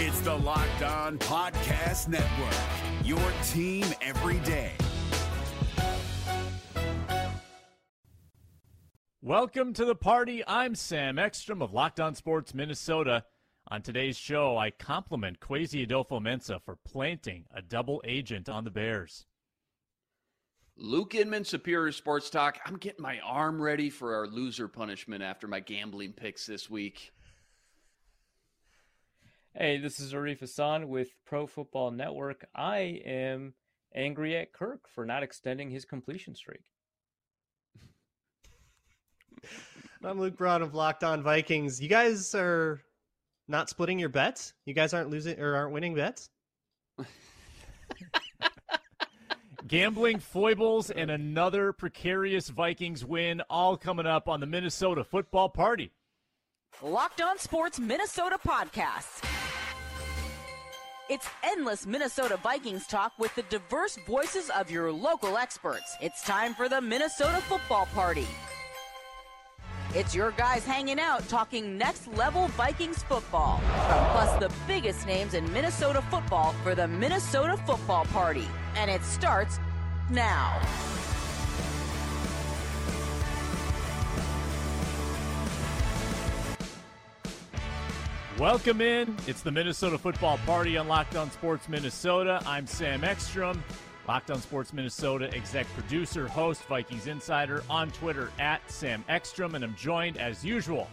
It's the Locked On Podcast Network, your team every day. Welcome to the party. I'm Sam Ekstrom of Locked On Sports Minnesota. On today's show, I compliment Kwesi Adofo-Mensah for planting a double agent on the Bears. Luke Inman, Superior Sports Talk. I'm getting my arm ready for our loser punishment after my gambling picks this week. Hey, this is Arif Hasan with Pro Football Network. I am angry at Kirk for not extending his completion streak. I'm Luke Braun of Locked On Vikings. You guys are not splitting your bets. You guys aren't losing or aren't winning bets. Gambling foibles and another precarious Vikings win, all coming up on the Minnesota Football Party. Locked On Sports Minnesota podcast. It's endless Minnesota Vikings talk with the diverse voices of your local experts. It's time for the Minnesota Football Party. It's your guys hanging out talking next level Vikings football. Plus the biggest names in Minnesota football for the Minnesota Football Party. And it starts now. Welcome in. It's the Minnesota Football Party on Locked On Sports Minnesota. I'm Sam Ekstrom, Locked On Sports Minnesota exec producer, host, Vikings Insider on Twitter at Sam Ekstrom, and I'm joined as usual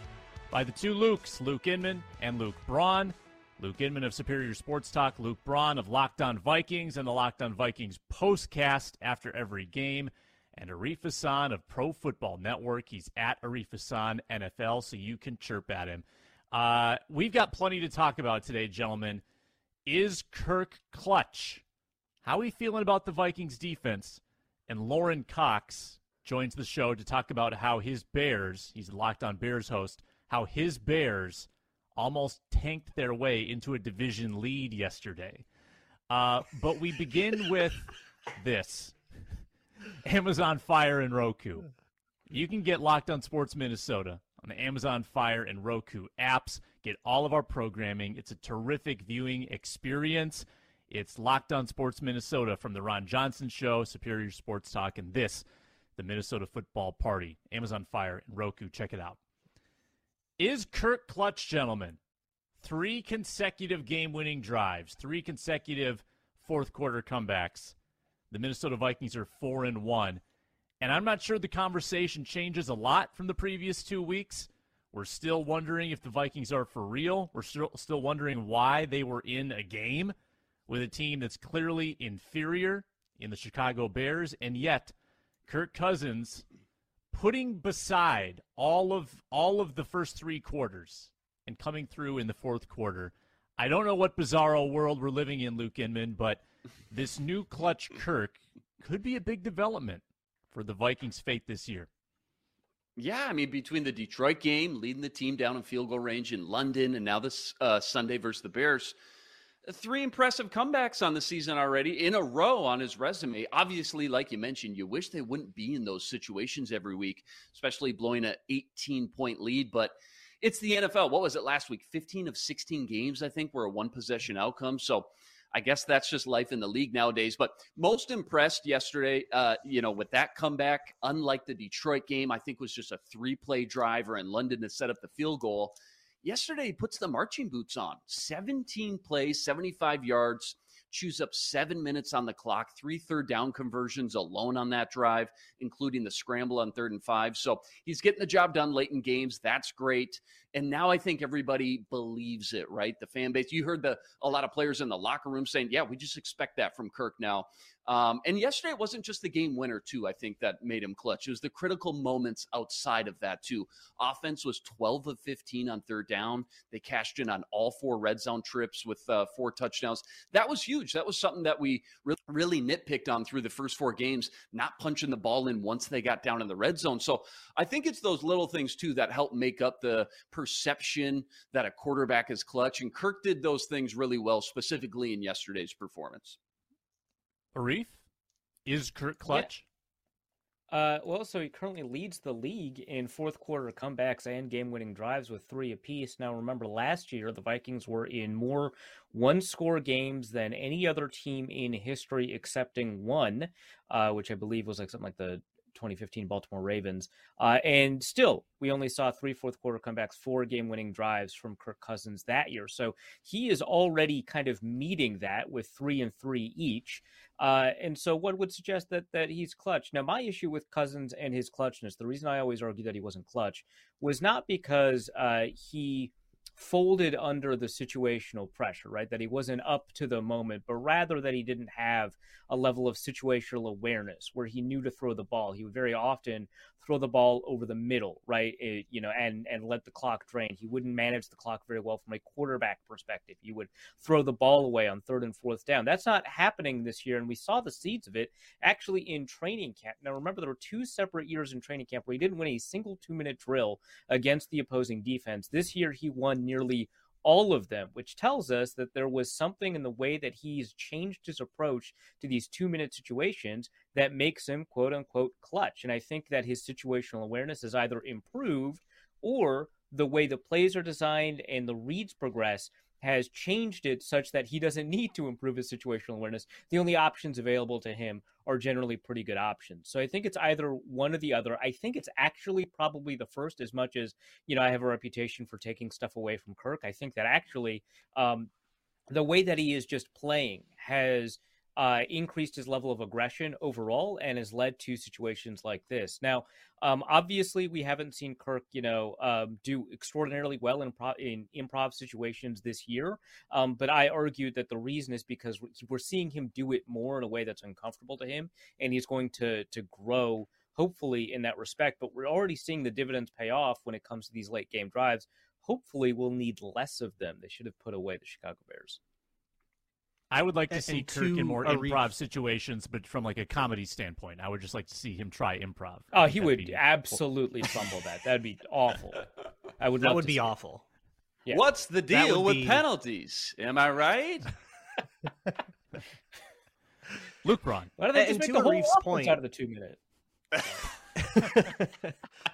by the two Lukes, Luke Inman and Luke Braun. Luke Inman of Superior Sports Talk, Luke Braun of Locked On Vikings and the Locked On Vikings postcast after every game, and Arif Hasan of Pro Football Network. He's at Arif Hasan NFL, so you can chirp at him. Uh, we've got plenty to talk about today, gentlemen. Is Kirk clutch? How are we feeling about the Vikings defense? And Lorin Cox joins the show to talk about how his Bears, he's locked on Bears host, how his Bears almost tanked their way into a division lead yesterday. Uh, but we begin with this Amazon Fire and Roku. You can get Locked on Sports Minnesota on the Amazon Fire and Roku apps. Get all of our programming. It's a terrific viewing experience. It's Locked on Sports Minnesota from the Ron Johnson Show, Superior Sports Talk, and this, the Minnesota Football Party. Amazon Fire and Roku. Check it out. Is Kirk clutch, gentlemen? Three consecutive game winning drives, three consecutive fourth quarter comebacks. The Minnesota Vikings are four and one. And I'm not sure the conversation changes a lot from the previous two weeks. We're still wondering if the Vikings are for real. We're still, still wondering why they were in a game with a team that's clearly inferior in the Chicago Bears. And yet, Kirk Cousins putting beside all of all of the first three quarters and coming through in the fourth quarter. I don't know what bizarro world we're living in, Luke Inman, but this new clutch Kirk could be a big development for the Vikings' fate this year. Yeah, I mean, between the Detroit game, leading the team down in field goal range in London, and now this uh, Sunday versus the Bears, three impressive comebacks on the season already in a row on his resume. Obviously, like you mentioned, you wish they wouldn't be in those situations every week, especially blowing an 18 point lead. But it's the NFL. What was it last week? 15 of 16 games, I think, were a one possession outcome. So I guess that's just life in the league nowadays. But most impressed yesterday, uh, you know, with that comeback, unlike the Detroit game, I think was just a three play driver in London to set up the field goal. Yesterday, he puts the marching boots on 17 plays, 75 yards, chews up seven minutes on the clock, three third down conversions alone on that drive, including the scramble on third and five. So he's getting the job done late in games. That's great. And now I think everybody believes it, right? The fan base. You heard the a lot of players in the locker room saying, "Yeah, we just expect that from Kirk now." Um, and yesterday it wasn't just the game winner too. I think that made him clutch. It was the critical moments outside of that too. Offense was 12 of 15 on third down. They cashed in on all four red zone trips with uh, four touchdowns. That was huge. That was something that we really, really nitpicked on through the first four games. Not punching the ball in once they got down in the red zone. So I think it's those little things too that help make up the perception that a quarterback is clutch. And Kirk did those things really well, specifically in yesterday's performance. Arif, is Kirk clutch? Uh, well, so he currently leads the league in fourth quarter comebacks and game winning drives with three apiece. Now, remember, last year the Vikings were in more one score games than any other team in history, excepting one, uh, which I believe was like something like the 2015 Baltimore Ravens. Uh, and still, we only saw three fourth quarter comebacks, four game winning drives from Kirk Cousins that year. So he is already kind of meeting that with three and three each. Uh, and so what would suggest that that he's clutch. Now, my issue with Cousins and his clutchness, the reason I always argue that he wasn't clutch was not because uh, he folded under the situational pressure, right? That he wasn't up to the moment, but rather that he didn't have a level of situational awareness where he knew to throw the ball. He would very often throw the ball over the middle, right? It, you know, and and let the clock drain. He wouldn't manage the clock very well from a quarterback perspective. He would throw the ball away on third and fourth down. That's not happening this year, and we saw the seeds of it actually in training camp. Now, remember there were two separate years in training camp where he didn't win a single two minute drill against the opposing defense. This year, he won nearly all of them, which tells us that there was something in the way that he's changed his approach to these two minute situations that makes him quote unquote clutch. And I think that his situational awareness has either improved or the way the plays are designed and the reads progress has changed it such that he doesn't need to improve his situational awareness. The only options available to him are generally pretty good options. So I think it's either one or the other. I think it's actually probably the first, as much as, you know, I have a reputation for taking stuff away from Kirk. I think that actually um, the way that he is just playing has uh, increased his level of aggression overall and has led to situations like this. Now, um, obviously, we haven't seen Kirk, you know, um, do extraordinarily well in, pro- in improv situations this year. Um, but I argue that the reason is because we're seeing him do it more in a way that's uncomfortable to him, and he's going to to grow hopefully in that respect. But we're already seeing the dividends pay off when it comes to these late game drives. Hopefully, we'll need less of them. They should have put away the Chicago Bears. I would like to see and Kirk in more improv situations, but from like a comedy standpoint, I would just like to see him try improv. Oh, he would absolutely fumble that. That'd be awful. I would. That would be awful. Yeah. What's the deal with be... penalties? Am I right? Luke Braun. Why do they just and make the whole point out of the two minute?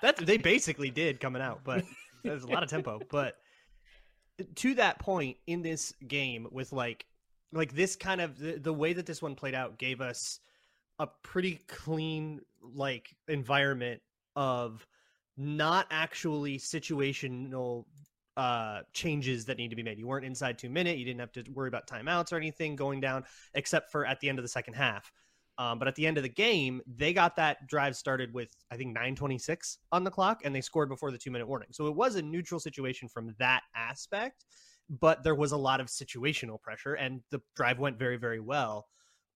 that they basically did coming out, but there's a lot of tempo. But to that point in this game, with like like this kind of the, the way that this one played out gave us a pretty clean like environment of not actually situational uh changes that need to be made. You weren't inside 2 minute, you didn't have to worry about timeouts or anything going down except for at the end of the second half. Um, but at the end of the game, they got that drive started with I think 9:26 on the clock, and they scored before the two minute warning. So it was a neutral situation from that aspect but there was a lot of situational pressure and the drive went very very well.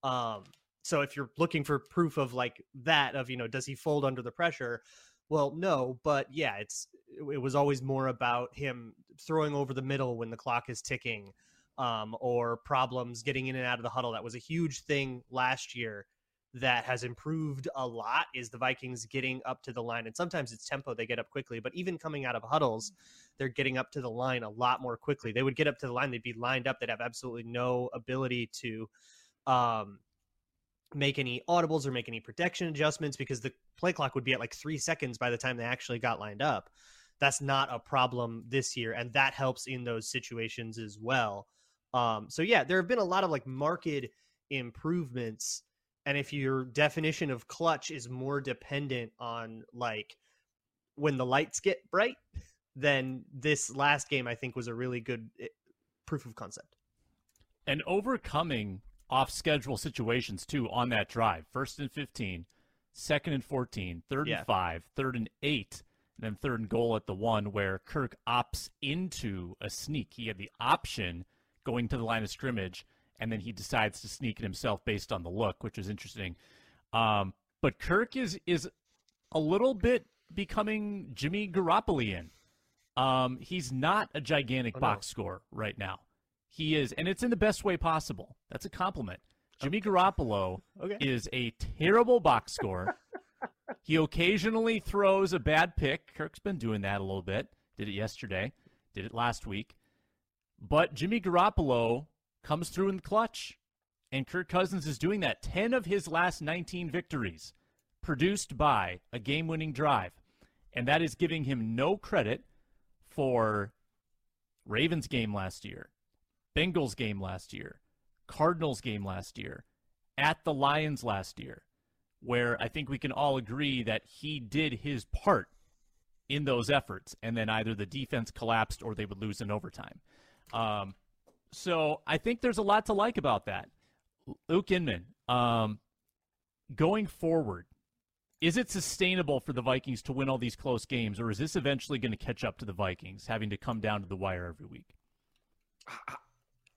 Um so if you're looking for proof of like that of you know does he fold under the pressure? Well no but yeah it's it was always more about him throwing over the middle when the clock is ticking um, or problems getting in and out of the huddle. That was a huge thing last year that has improved a lot is the Vikings getting up to the line. And sometimes it's tempo, they get up quickly, but even coming out of huddles, they're getting up to the line a lot more quickly. They would get up to the line, they'd be lined up, they'd have absolutely no ability to um, make any audibles or make any protection adjustments because the play clock would be at like three seconds by the time they actually got lined up. That's not a problem this year, and that helps in those situations as well. Um, so yeah, there have been a lot of like marked improvements and if your definition of clutch is more dependent on like when the lights get bright then this last game i think was a really good eh, proof of concept. And overcoming off schedule situations too on that drive. First and 15 second and 14 third yeah. and 5 third and 8 and then third and goal at the one where kirk opts into a sneak. He had the option going to the line of scrimmage and then he decides to sneak it himself based on the look, which is interesting. Um, but Kirk is is a little bit becoming Jimmy Garoppolo. Um, he's not a gigantic oh, box no. score right now. He is, and it's in the best way possible. That's a compliment. Jimmy Garoppolo okay. is a terrible box score. he occasionally throws a bad pick. Kirk's been doing that a little bit. Did it yesterday. Did it last week. But Jimmy Garoppolo comes through in the clutch. And Kirk Cousins is doing that. 10 of his last 19 victories produced by a game winning drive. And that is giving him no credit for Ravens game last year, Bengals game last year, Cardinals game last year, at the Lions last year, where I think we can all agree that he did his part in those efforts, and then either the defense collapsed or they would lose in overtime. Um, so I think there's a lot to like about that. Luke Inman, um, going forward, is it sustainable for the Vikings to win all these close games, or is this eventually going to catch up to the Vikings, having to come down to the wire every week?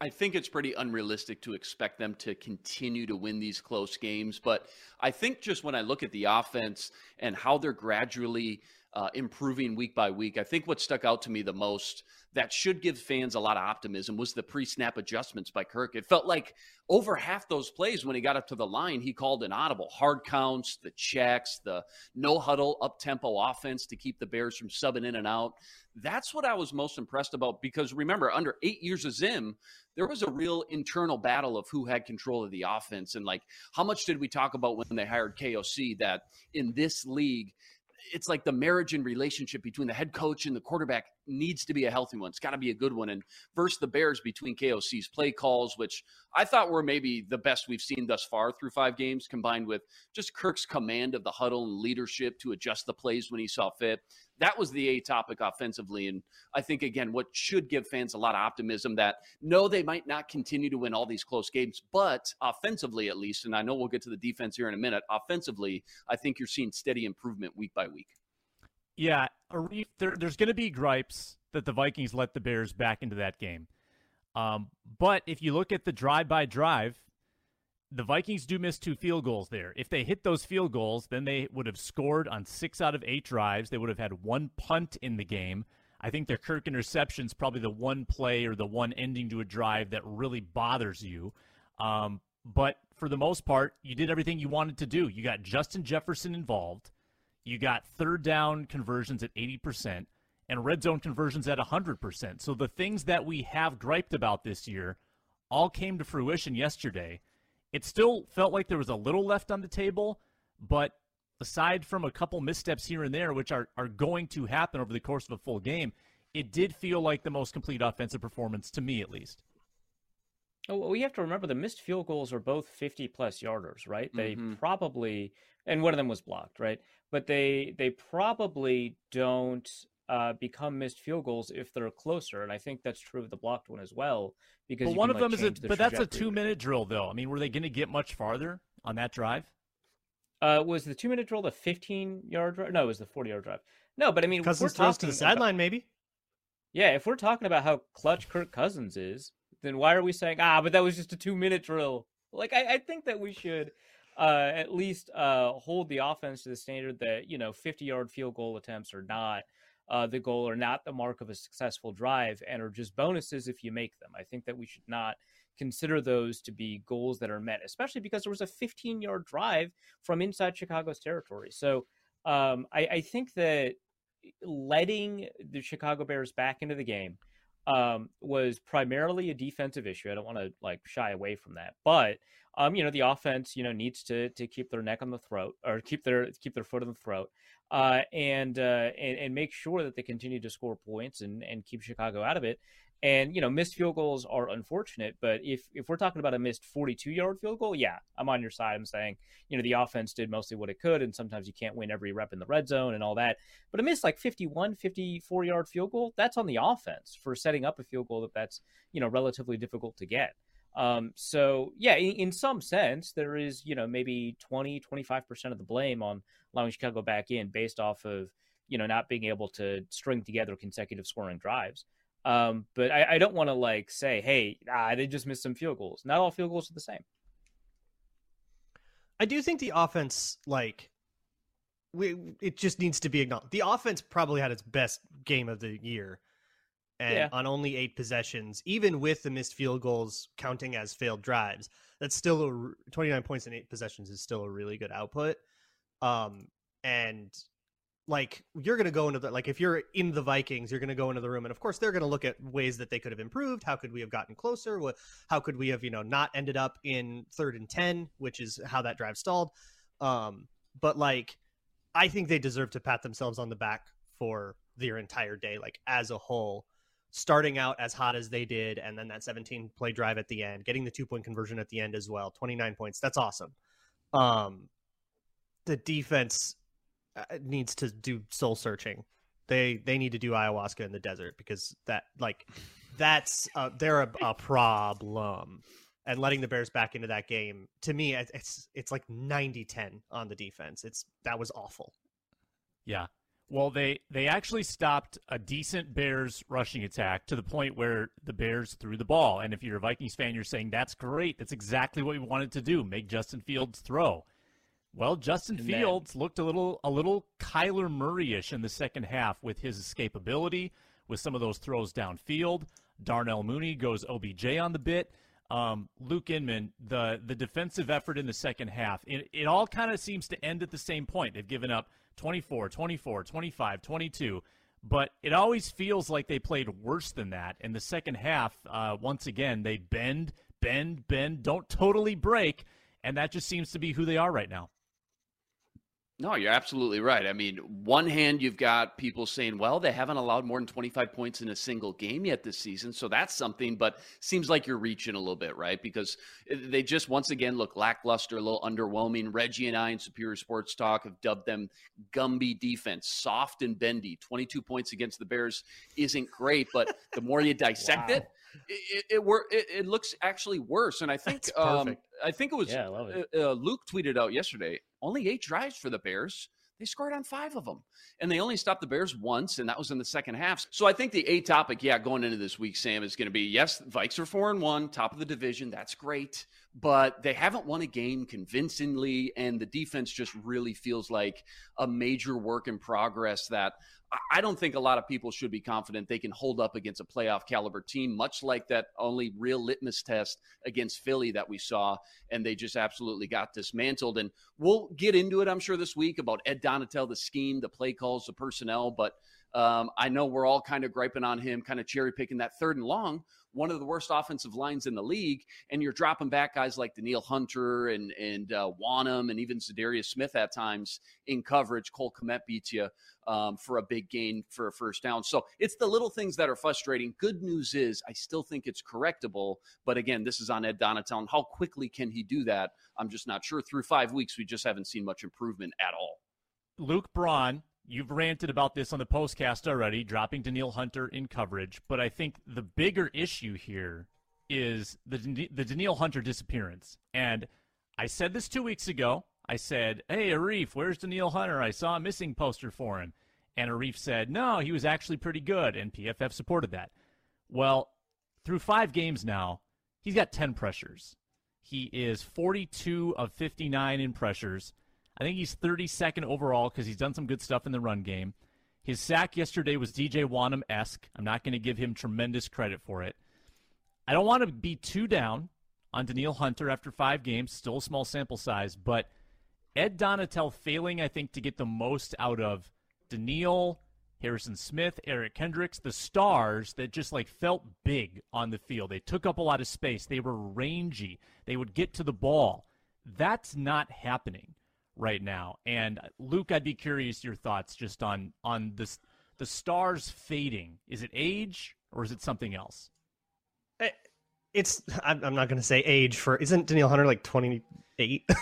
I think it's pretty unrealistic to expect them to continue to win these close games. But I think just when I look at the offense and how they're gradually uh, improving week by week. I think what stuck out to me the most that should give fans a lot of optimism was the pre snap adjustments by Kirk. It felt like over half those plays when he got up to the line, he called an audible hard counts, the checks, the no huddle, up tempo offense to keep the Bears from subbing in and out. That's what I was most impressed about because remember, under eight years of Zim, there was a real internal battle of who had control of the offense. And like, how much did we talk about when they hired KOC that in this league, it's like the marriage and relationship between the head coach and the quarterback needs to be a healthy one. It's got to be a good one. And versus the Bears between KOC's play calls, which I thought were maybe the best we've seen thus far through five games, combined with just Kirk's command of the huddle and leadership to adjust the plays when he saw fit. That was the A topic offensively. And I think, again, what should give fans a lot of optimism that no, they might not continue to win all these close games, but offensively, at least, and I know we'll get to the defense here in a minute, offensively, I think you're seeing steady improvement week by week. Yeah, there, there's going to be gripes that the Vikings let the Bears back into that game. Um, but if you look at the drive by drive, the Vikings do miss two field goals there. If they hit those field goals, then they would have scored on six out of eight drives. They would have had one punt in the game. I think their Kirk interception is probably the one play or the one ending to a drive that really bothers you. Um, but for the most part, you did everything you wanted to do. You got Justin Jefferson involved. You got third down conversions at 80% and red zone conversions at 100%. So the things that we have griped about this year all came to fruition yesterday. It still felt like there was a little left on the table, but aside from a couple missteps here and there, which are, are going to happen over the course of a full game, it did feel like the most complete offensive performance to me, at least. Oh, well, we have to remember the missed field goals are both 50 plus yarders, right? They mm-hmm. probably, and one of them was blocked, right? But they they probably don't uh, become missed field goals if they're closer, and I think that's true of the blocked one as well. Because but one can, of like, them is a, but that's a two minute drill, though. I mean, were they going to get much farther on that drive? Uh, was the two minute drill the 15 yard drive? No, it was the 40 yard drive. No, but I mean, Cousins throws to the sideline, maybe. Yeah, if we're talking about how clutch Kirk Cousins is, then why are we saying ah, but that was just a two minute drill? Like I, I think that we should uh, at least uh, hold the offense to the standard that you know 50 yard field goal attempts are not uh, the goal or not the mark of a successful drive and are just bonuses if you make them. I think that we should not consider those to be goals that are met, especially because there was a 15 yard drive from inside Chicago's territory. So um, I, I think that letting the Chicago Bears back into the game um, was primarily a defensive issue. I don't want to like shy away from that, but um, you know the offense you know needs to to keep their neck on the throat or keep their keep their foot on the throat, uh, and, uh, and and make sure that they continue to score points and and keep Chicago out of it. And you know, missed field goals are unfortunate, but if if we're talking about a missed 42 yard field goal, yeah, I'm on your side. I'm saying you know the offense did mostly what it could, and sometimes you can't win every rep in the red zone and all that. But a missed like 51, 54 yard field goal, that's on the offense for setting up a field goal that that's you know relatively difficult to get. Um, so yeah, in, in, some sense, there is, you know, maybe 20, 25% of the blame on allowing Chicago back in based off of, you know, not being able to string together consecutive scoring drives. Um, but I, I don't want to like say, hey, ah, they just missed some field goals. Not all field goals are the same. I do think the offense, like, we, it just needs to be acknowledged. The offense probably had its best game of the year, and yeah. on only eight possessions, even with the missed field goals counting as failed drives. That's still a 29 points in eight possessions is still a really good output. Um, and like you're going to go into the like if you're in the Vikings, you're going to go into the room, and of course they're going to look at ways that they could have improved. How could we have gotten closer? What, how could we have you know not ended up in third and ten, which is how that drive stalled. Um, but like I think they deserve to pat themselves on the back for their entire day, like as a whole. Starting out as hot as they did, and then that 17 play drive at the end, getting the two point conversion at the end as well, 29 points. That's awesome. Um, the defense needs to do soul searching. They they need to do ayahuasca in the desert because that like that's uh, they're a, a problem. And letting the bears back into that game to me it's it's like 90-10 on the defense. It's that was awful. Yeah. Well they they actually stopped a decent bears rushing attack to the point where the bears threw the ball. And if you're a vikings fan you're saying that's great. That's exactly what we wanted to do. Make justin fields throw well, Justin and Fields then, looked a little a little Kyler Murray-ish in the second half with his escapability, with some of those throws downfield. Darnell Mooney goes OBJ on the bit. Um, Luke Inman, the the defensive effort in the second half, it, it all kind of seems to end at the same point. They've given up 24, 24, 25, 22, but it always feels like they played worse than that. In the second half, uh, once again, they bend, bend, bend, don't totally break, and that just seems to be who they are right now. No, you're absolutely right. I mean, one hand, you've got people saying, well, they haven't allowed more than 25 points in a single game yet this season. So that's something, but seems like you're reaching a little bit, right? Because they just once again look lackluster, a little underwhelming. Reggie and I in Superior Sports Talk have dubbed them Gumby defense, soft and bendy. 22 points against the Bears isn't great, but the more you dissect wow. it, it, it, it, it, looks actually worse. And I think um, I think it was yeah, it. Uh, uh, Luke tweeted out yesterday. Only eight drives for the Bears. They scored on five of them, and they only stopped the Bears once, and that was in the second half. So I think the A topic, yeah, going into this week, Sam, is going to be yes, Vikes are four and one, top of the division. That's great, but they haven't won a game convincingly, and the defense just really feels like a major work in progress that I don't think a lot of people should be confident they can hold up against a playoff caliber team, much like that only real litmus test against Philly that we saw, and they just absolutely got dismantled. And we'll get into it, I'm sure, this week about Ed Donatell, the scheme, the play calls, the personnel. But um, I know we're all kind of griping on him, kind of cherry picking that third and long one of the worst offensive lines in the league, and you're dropping back guys like Danielle Hunter and and uh, Wonnum and even Za'Darius Smith at times in coverage. Cole Kmet beats you um, for a big gain for a first down. So it's the little things that are frustrating. Good news is I still think it's correctable, but again, this is on Ed Donatell. How quickly can he do that? I'm just not sure. Through five weeks, we just haven't seen much improvement at all. Luke Braun You've ranted about this on the postcast already, dropping Danielle Hunter in coverage. But I think the bigger issue here is the the Danielle Hunter disappearance. And I said this two weeks ago. I said, "Hey, Arif, where's Danielle Hunter? I saw a missing poster for him." And Arif said, "No, he was actually pretty good," and PFF supported that. Well, through five games now, he's got 10 pressures. He is 42 of 59 in pressures. I think he's 32nd overall because he's done some good stuff in the run game. His sack yesterday was DJ Wonnum esque. I'm not going to give him tremendous credit for it. I don't want to be too down on Danielle Hunter after five games, still a small sample size, but Ed Donatell failing, I think, to get the most out of Danielle, Harrison Smith, Eric Kendricks, the stars that just like felt big on the field. They took up a lot of space. They were rangy. They would get to the ball. That's not happening right now. And Luke, I'd be curious your thoughts just on on this the stars fading. Is it age or is it something else? Eh, it's I'm, I'm not going to say age for isn't Danielle Hunter like 28?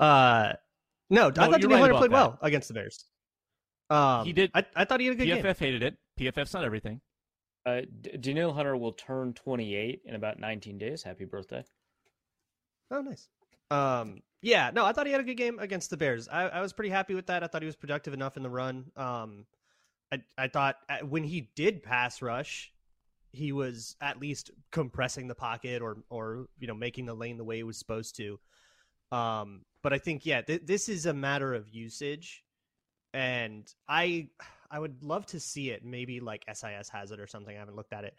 uh no, no, I thought Danielle right Hunter played that. well against the Bears. Um, he did. I, I thought he had a good PFF game. hated it. PFF's not everything. Uh, D- Danielle Hunter will turn 28 in about 19 days. Happy birthday! Oh, nice. Um, yeah, no, I thought he had a good game against the Bears. I, I was pretty happy with that. I thought he was productive enough in the run. Um, I, I thought uh, when he did pass rush, he was at least compressing the pocket or or you know making the lane the way he was supposed to. Um, but I think yeah, th- this is a matter of usage, and I I would love to see it. Maybe like SIS has it or something. I haven't looked at it.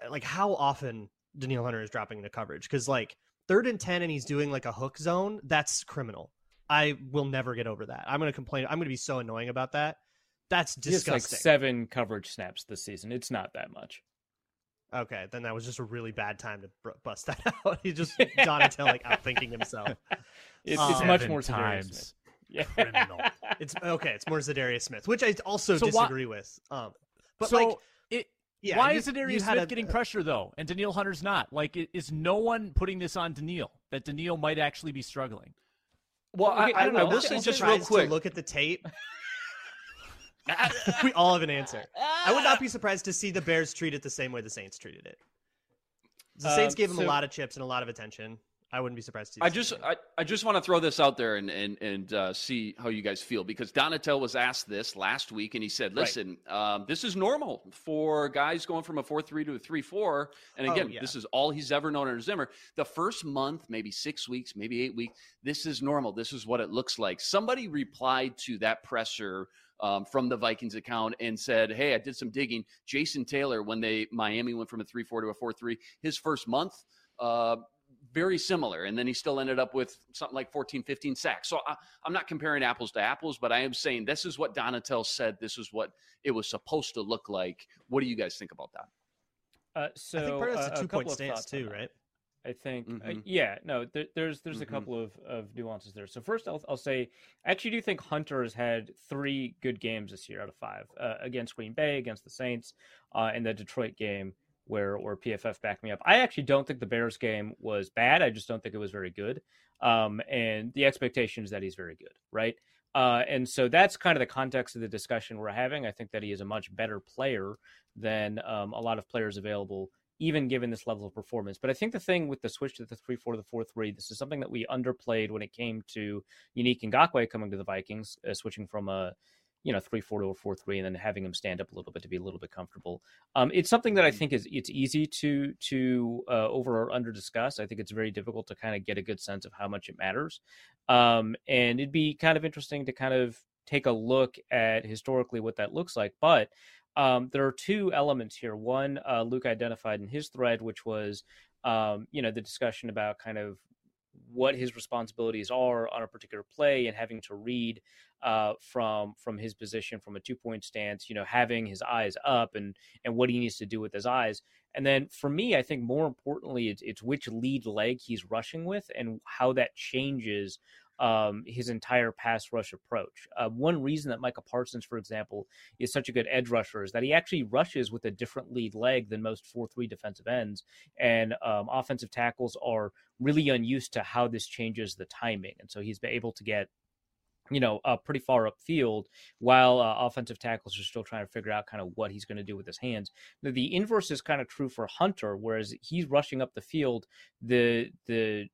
Uh, like how often Danielle Hunter is dropping into coverage because like third and 10 and he's doing like a hook zone, that's criminal. I will never get over that. I'm going to complain. I'm going to be so annoying about that. That's disgusting. like seven coverage snaps this season. It's not that much. Okay, then that was just a really bad time to bust that out. He just Donatell like outthinking himself. It's, Um, it's much more times. Yeah. criminal. It's okay. It's more Za'Darius Smith, which I also So why- disagree with. Um, but so like, it, yeah, why you- is Za'Darius Smith a- getting pressure though, and Danielle Hunter's not? Like, is no one putting this on Danielle that Danielle might actually be struggling? Well, I, Okay, I I, don't I know. will say just surprised real quick. To look at the tape. we all have an answer. I would not be surprised to see the Bears treat it the same way the Saints treated it. The Saints Um, gave him a lot of chips and a lot of attention. I wouldn't be surprised to. See I just. I, I just want to throw this out there and and and uh, see how you guys feel because Donatell was asked this last week and he said, Right. "Listen, um, this is normal for guys going from a four three to a three four, and Oh, again, yeah. this is all he's ever known under Zimmer. The first month, maybe six weeks, maybe eight weeks, this is normal. This is what it looks like." Somebody replied to that presser. Um, from the Vikings account and said, "Hey, I did some digging. Jason Taylor, when they Miami went from a three four to a four three, his first month, uh, very similar. And then he still ended up with something like 14, 15 sacks. So I, I'm not comparing apples to apples, but I am saying this is what Donatell said. This is what it was supposed to look like. What do you guys think about that? Uh, so I think part of that's uh, a two point stance too, right? I think, uh, Mhm. yeah, no, there, there's there's a Mhm. couple of, of nuances there. So first, I'll, I'll say, I actually do think Hunter has had three good games this year out of five uh, against Green Bay, against the Saints, uh, and the Detroit game where where PFF backed me up. I actually don't think the Bears game was bad. I just don't think it was very good. Um, and the expectation is that he's very good, right? Uh, and so that's kind of the context of the discussion we're having. I think that he is a much better player than um, a lot of players available even given this level of performance. But I think the thing with the switch to the 3 4 to the 4 3, this is something that we underplayed when it came to Yannick Ngakoue coming to the Vikings, uh, switching from a you know, three four to a four three, and then having him stand up a little bit to be a little bit comfortable. Um, it's something that I think is it's easy to to uh, over or under discuss. I think it's very difficult to kind of get a good sense of how much it matters, um, and it'd be kind of interesting to kind of take a look at historically what that looks like. But um, there are two elements here. One, uh, Luke identified in his thread, which was, um, you know, the discussion about kind of what his responsibilities are on a particular play and having to read uh, from from his position from a two point stance. You know, having his eyes up and and what he needs to do with his eyes. And then for me, I think more importantly, it's, it's which lead leg he's rushing with and how that changes um, his entire pass rush approach. Uh, one reason that Micah Parsons, for example, is such a good edge rusher is that he actually rushes with a different lead leg than most 4 3 defensive ends. And um, offensive tackles are really unused to how this changes the timing. And so he's been able to get you know, uh, pretty far upfield, while uh, offensive tackles are still trying to figure out kind of what he's going to do with his hands. The, the inverse is kind of true for Hunter, whereas he's rushing up the field, the the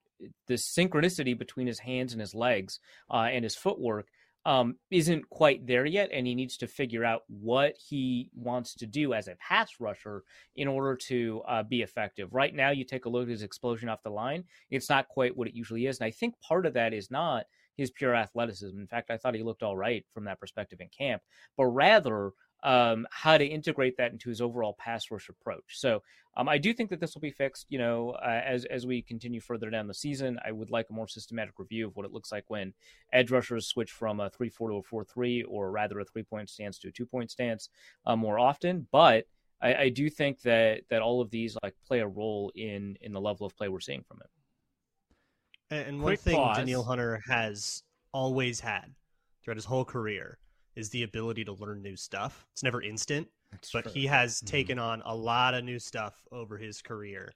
the synchronicity between his hands and his legs uh, and his footwork um, isn't quite there yet, and he needs to figure out what he wants to do as a pass rusher in order to uh, be effective. Right now, you take a look at his explosion off the line; it's not quite what it usually is, and I think part of that is not his pure athleticism. In fact, I thought he looked all right from that perspective in camp, but rather um, how to integrate that into his overall pass rush approach. So um, I do think that this will be fixed. You know, uh, as as we continue further down the season, I would like a more systematic review of what it looks like when edge rushers switch from a three four to a four three, or rather a three point stance to a two point stance uh, more often. But I, I do think that that all of these like play a role in in the level of play we're seeing from him. And, and one Quick thing pause. Danielle Hunter has always had throughout his whole career is the ability to learn new stuff. It's never instant, but he has Mhm. taken on a lot of new stuff over his career.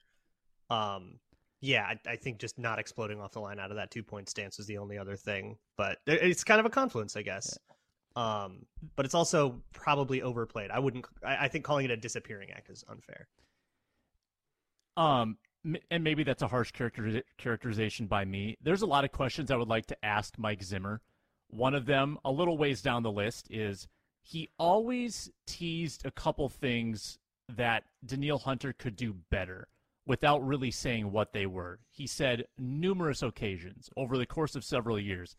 Um, yeah, I, I think just not exploding off the line out of that two point stance is the only other thing. But it's kind of a confluence, I guess. Um, but it's also probably overplayed. I wouldn't. I, I think calling it a disappearing act is unfair. Um, and maybe that's a harsh character characterization by me. There's a lot of questions I would like to ask Mike Zimmer. One of them, a little ways down the list, is he always teased a couple things that Danielle Hunter could do better without really saying what they were. He said numerous occasions over the course of several years,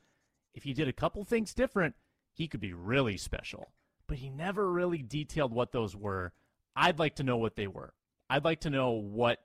if he did a couple things different, he could be really special. But he never really detailed what those were. I'd like to know what they were. I'd like to know what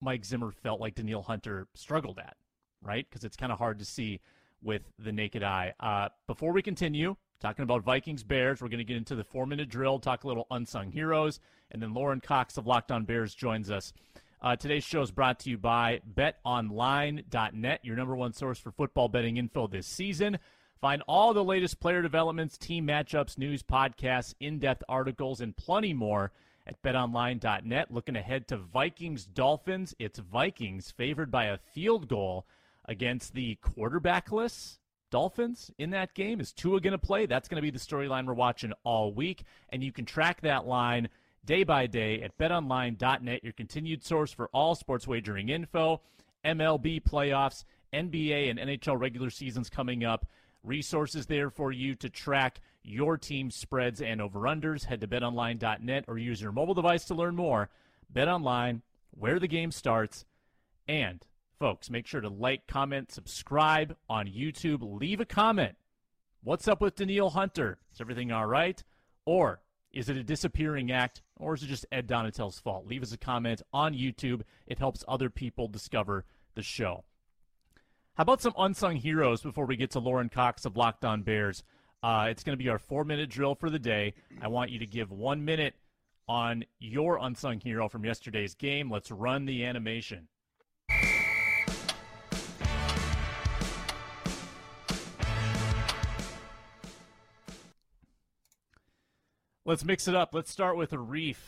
Mike Zimmer felt like Danielle Hunter struggled at, right? Because it's kind of hard to see with the naked eye. Uh, before we continue, talking about Vikings Bears. We're going to get into the four minute drill, talk a little unsung heroes, and then Lorin Cox of Locked On Bears joins us. Uh, today's show is brought to you by betonline.net, your number one source for football betting info this season. Find all the latest player developments, team matchups, news, podcasts, in depth articles, and plenty more at betonline.net. Looking ahead to Vikings Dolphins. It's Vikings favored by a field goal against the quarterbackless Dolphins in that game. Is Tua going to play? That's going to be the storyline we're watching all week. And you can track that line day by day at betonline.net, your continued source for all sports wagering info, MLB playoffs, NBA and NHL regular seasons coming up. Resources there for you to track your team's spreads and over-unders. Head to betonline.net or use your mobile device to learn more. BetOnline, where the game starts. And, folks, make sure to like, comment, subscribe on YouTube. Leave a comment. What's up with Danielle Hunter? Is everything all right? Or is it a disappearing act, or is it just Ed Donatell's fault? Leave us a comment on YouTube. It helps other people discover the show. How about some unsung heroes before we get to Lorin Cox of Locked On Bears? Uh, it's going to be our four minute drill for the day. I want you to give one minute on your unsung hero from yesterday's game. Let's run the animation. Let's mix it up. Let's start with Arif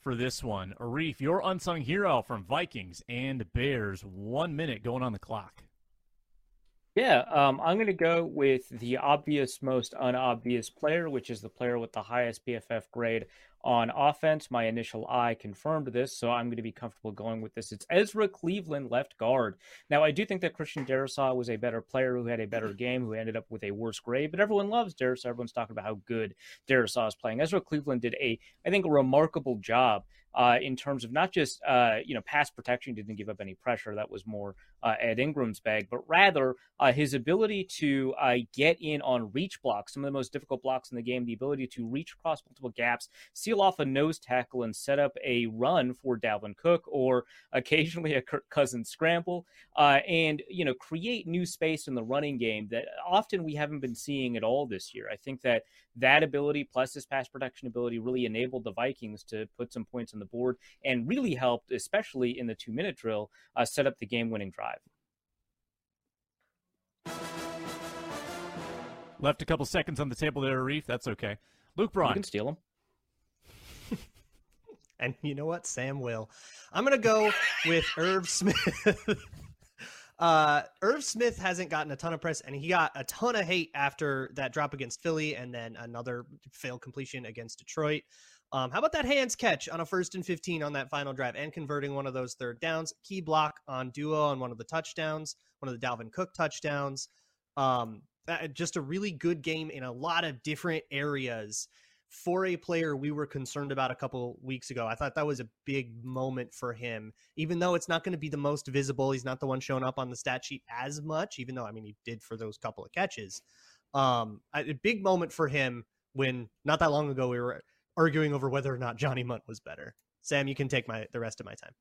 for this one. Arif, your unsung hero from Vikings and Bears. One minute going on the clock. Yeah, um, I'm going to go with the obvious, most unobvious player, which is the player with the highest PFF grade on offense. My initial eye confirmed this, so I'm going to be comfortable going with this. It's Ezra Cleveland, left guard. Now, I do think that Christian Darrisaw was a better player who had a better game, who ended up with a worse grade, but everyone loves Darrisaw. Everyone's talking about how good Darrisaw is playing. Ezra Cleveland did a, I think, a remarkable job uh, in terms of not just uh, you know pass protection, didn't give up any pressure. That was more uh, Ed Ingram's bag, but rather uh, his ability to uh, get in on reach blocks, some of the most difficult blocks in the game, the ability to reach across multiple gaps, seal off a nose tackle, and set up a run for Dalvin Cook, or occasionally a Kirk Cousins scramble, uh, and you know create new space in the running game that often we haven't been seeing at all this year. I think that that ability plus his pass protection ability really enabled the Vikings to put some points in the board and really helped, especially in the two minute drill, uh, set up the game winning drive. Left a couple seconds on the table there, Reef. That's okay. Luke Braun. You can steal them. and you know what? Sam will. I'm going to go with Irv Smith. uh, Irv Smith hasn't gotten a ton of press, and he got a ton of hate after that drop against Philly and then another failed completion against Detroit. Um, how about that hands catch on a first and 15 on that final drive and converting one of those third downs? Key block on Duo on one of the touchdowns, one of the Dalvin Cook touchdowns. Um, just a really good game in a lot of different areas for a player we were concerned about a couple weeks ago. I thought that was a big moment for him, even though it's not going to be the most visible. He's not the one showing up on the stat sheet as much, even though, I mean, he did for those couple of catches. Um, a big moment for him when not that long ago we were arguing over whether or not Johnny Mundt was better. Sam, you can take my the rest of my time.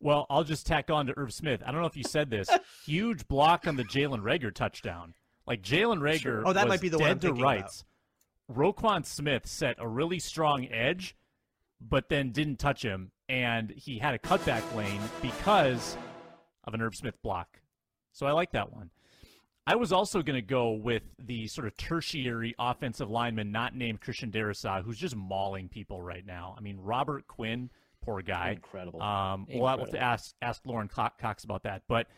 Well, I'll just tack on to Irv Smith. I don't know if you said this. Huge block on the Jalen Reagor touchdown. Like Jalen Reagor. Sure. Oh, that might be the dead one to rights. About. Roquan Smith set a really strong edge, but then didn't touch him, and he had a cutback lane because of an Irv Smith block. So I like that one. I was also going to go with the sort of tertiary offensive lineman not named Christian Darrisaw, who's just mauling people right now. I mean, Robert Quinn, poor guy. Incredible. Um, Incredible. We'll have to ask, ask Lorin Cox about that. But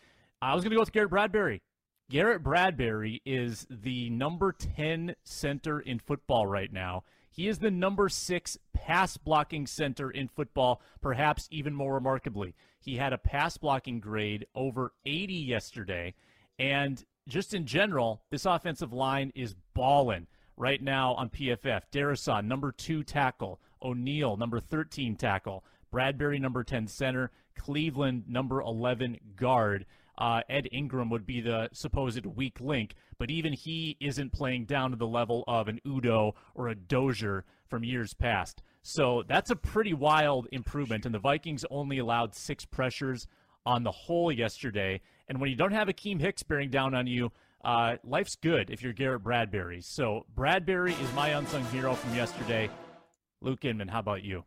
I was going to go with Garrett Bradbury. Garrett Bradbury is the number 10 center in football right now. He is the number six pass blocking center in football, perhaps even more remarkably. He had a pass blocking grade over 80 yesterday. And just in general, this offensive line is balling right now on PFF. Darrisaw, number two tackle. O'Neill, number 13 tackle. Bradbury, number 10 center. Cleveland, number 11 guard. Uh, Ed Ingram would be the supposed weak link, but even he isn't playing down to the level of an Udoh or a Dozier from years past. So that's a pretty wild improvement. And the Vikings only allowed six pressures on the whole yesterday. And when you don't have Akiem Hicks bearing down on you, Uh, life's good if you're Garrett Bradbury. So Bradbury is my unsung hero from yesterday. Luke Inman, how about you?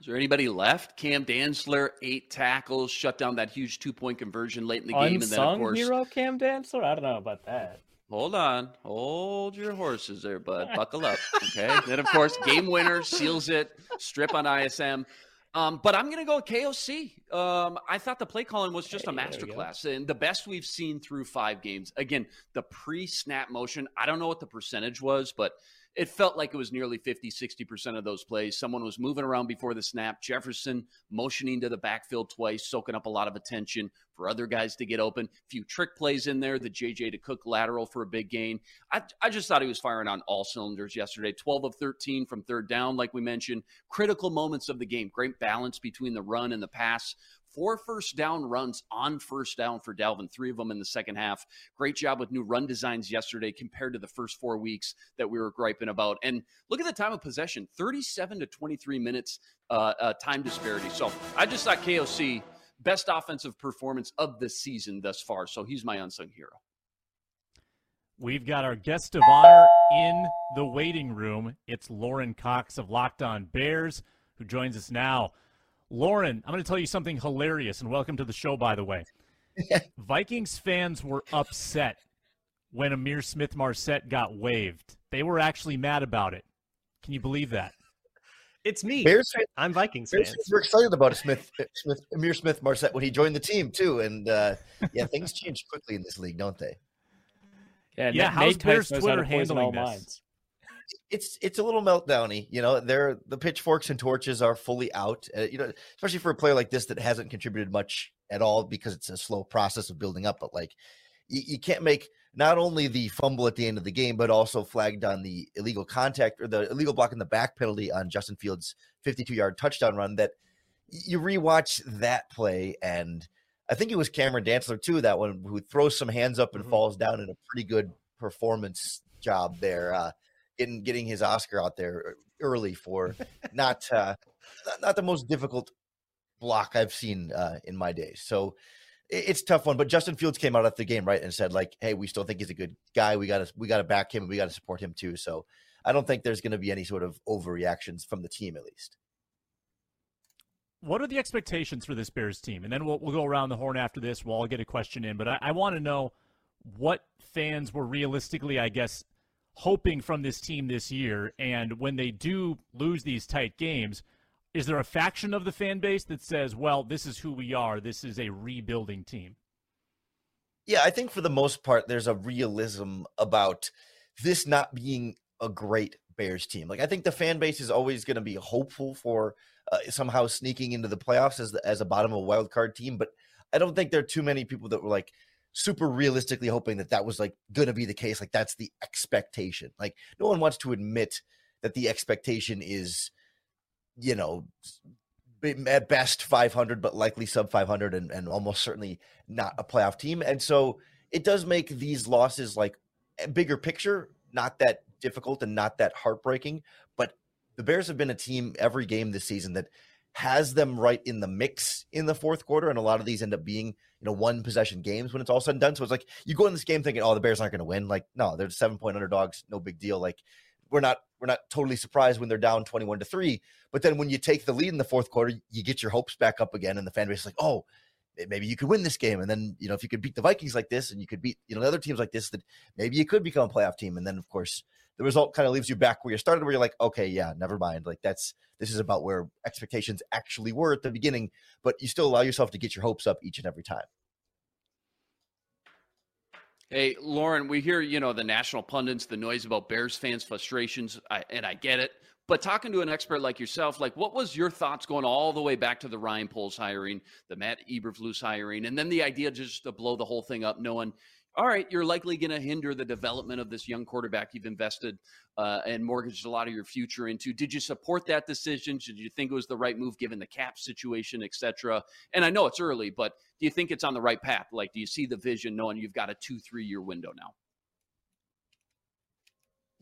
Is there anybody left? Cam Dantzler, eight tackles, shut down that huge two point conversion late in the game, Unsung and then of course, hero Cam Dantzler. I don't know about that. hold on, hold your horses there, bud. Buckle up, okay? then of course, game winner seals it, strip on ISM. Um, but I'm going to go with KOC. Um, I thought the play calling was just Hey, a there we go. masterclass and the best we've seen through five games. Again, the pre snap motion, I don't know what the percentage was, but it felt like it was nearly 50, 60% of those plays. Someone was moving around before the snap. Jefferson motioning to the backfield twice, soaking up a lot of attention for other guys to get open. A few trick plays in there, the JJ to Cook lateral for a big gain. I, I just thought he was firing on all cylinders yesterday. 12 of 13 from third down, like we mentioned. Critical moments of the game. Great balance between the run and the pass. Four first down runs on first down for Dalvin, three of them in the second half. Great job with new run designs yesterday compared to the first four weeks that we were griping about. And look at the time of possession 37 to 23 minutes uh, uh, time disparity. So I just thought KOC, best offensive performance of the season thus far. So he's my unsung hero. We've got our guest of honor in the waiting room. It's Lorin Cox of Locked On Bears, who joins us now. Lorin, I'm going to tell you something hilarious, and welcome to the show, by the way. Vikings fans were upset when Ihmir Smith-Marsette got waived. They were actually mad about it. Can you believe that? It's me. Bears I'm Vikings Bears fans. fans were excited about Smith, Smith, Ihmir Smith-Marsette when he joined the team too, and uh, yeah, things change quickly in this league, don't they? Yeah, Yeah, Nate- how's Nate Bears knows how to Twitter poison handling all this? minds. It's it's a little meltdowny, you know. They're the pitchforks and torches are fully out, uh, you know, especially for a player like this that hasn't contributed much at all because it's a slow process of building up. But like, you, you can't make not only the fumble at the end of the game, but also flagged on the illegal contact or the illegal block in the back penalty on Justin Fields' 52 yard touchdown run. That you rewatch that play, and I think it was Cameron Dantzler too, that one who throws some hands up and Mhm. falls down in a pretty good performance job there. Uh, getting getting his Oscar out there early for not uh, not, the most difficult block I've seen uh, in my days. So it- it's a tough one. But Justin Fields came out at the game right and said like, "Hey, we still think he's a good guy. We got to we got to back him and we got to support him too." So I don't think there's going to be any sort of overreactions from the team at least. What are the expectations for this Bears team? And then we'll, we'll go around the horn after this. We'll all get a question in. But I, I want to know what fans were realistically, I guess, hoping from this team this year. And when they do lose these tight games, is there a faction of the fan base that says, well, this is who we are? This is a rebuilding team? Yeah, I think for the most part, there's a realism about this not being a great Bears team. Like I think the fan base is always going to be hopeful for uh, somehow sneaking into the playoffs as the, as a bottom of a wild card team, but I don't think there are too many people that were like super realistically hoping that that was like going to be the case. Like that's the expectation. Like no one wants to admit that the expectation is, you know, at best 500, but likely sub 500 and, and almost certainly not a playoff team. And so it does make these losses like a bigger picture, not that difficult and not that heartbreaking. But the Bears have been a team every game this season that has them right in the mix in the fourth quarter. And a lot of these end up being, you know, one possession games when it's all said and done. So it's like you go in this game thinking, oh, the Bears aren't going to win. Like, no, they're seven point underdogs, no big deal. Like, we're not we're not totally surprised when they're down 21 to 3 but then when you take the lead in the fourth quarter you get your hopes back up again and the fan base is like oh maybe you could win this game and then you know if you could beat the vikings like this and you could beat you know the other teams like this that maybe you could become a playoff team and then of course the result kind of leaves you back where you started where you're like okay yeah never mind like that's this is about where expectations actually were at the beginning but you still allow yourself to get your hopes up each and every time Hey, Lorin, we hear, you know, the national pundits, the noise about Bears fans' frustrations, I, and I get it. But talking to an expert like yourself, like what was your thoughts going all the way back to the Ryan Poles hiring, the Matt Eberflus hiring, and then the idea just to blow the whole thing up, knowing, all right, you're likely going to hinder the development of this young quarterback you've invested uh, and mortgaged a lot of your future into. Did you support that decision? Did you think it was the right move given the cap situation, et cetera? And I know it's early, but do you think it's on the right path? Like, do you see the vision knowing you've got a two, three year window now?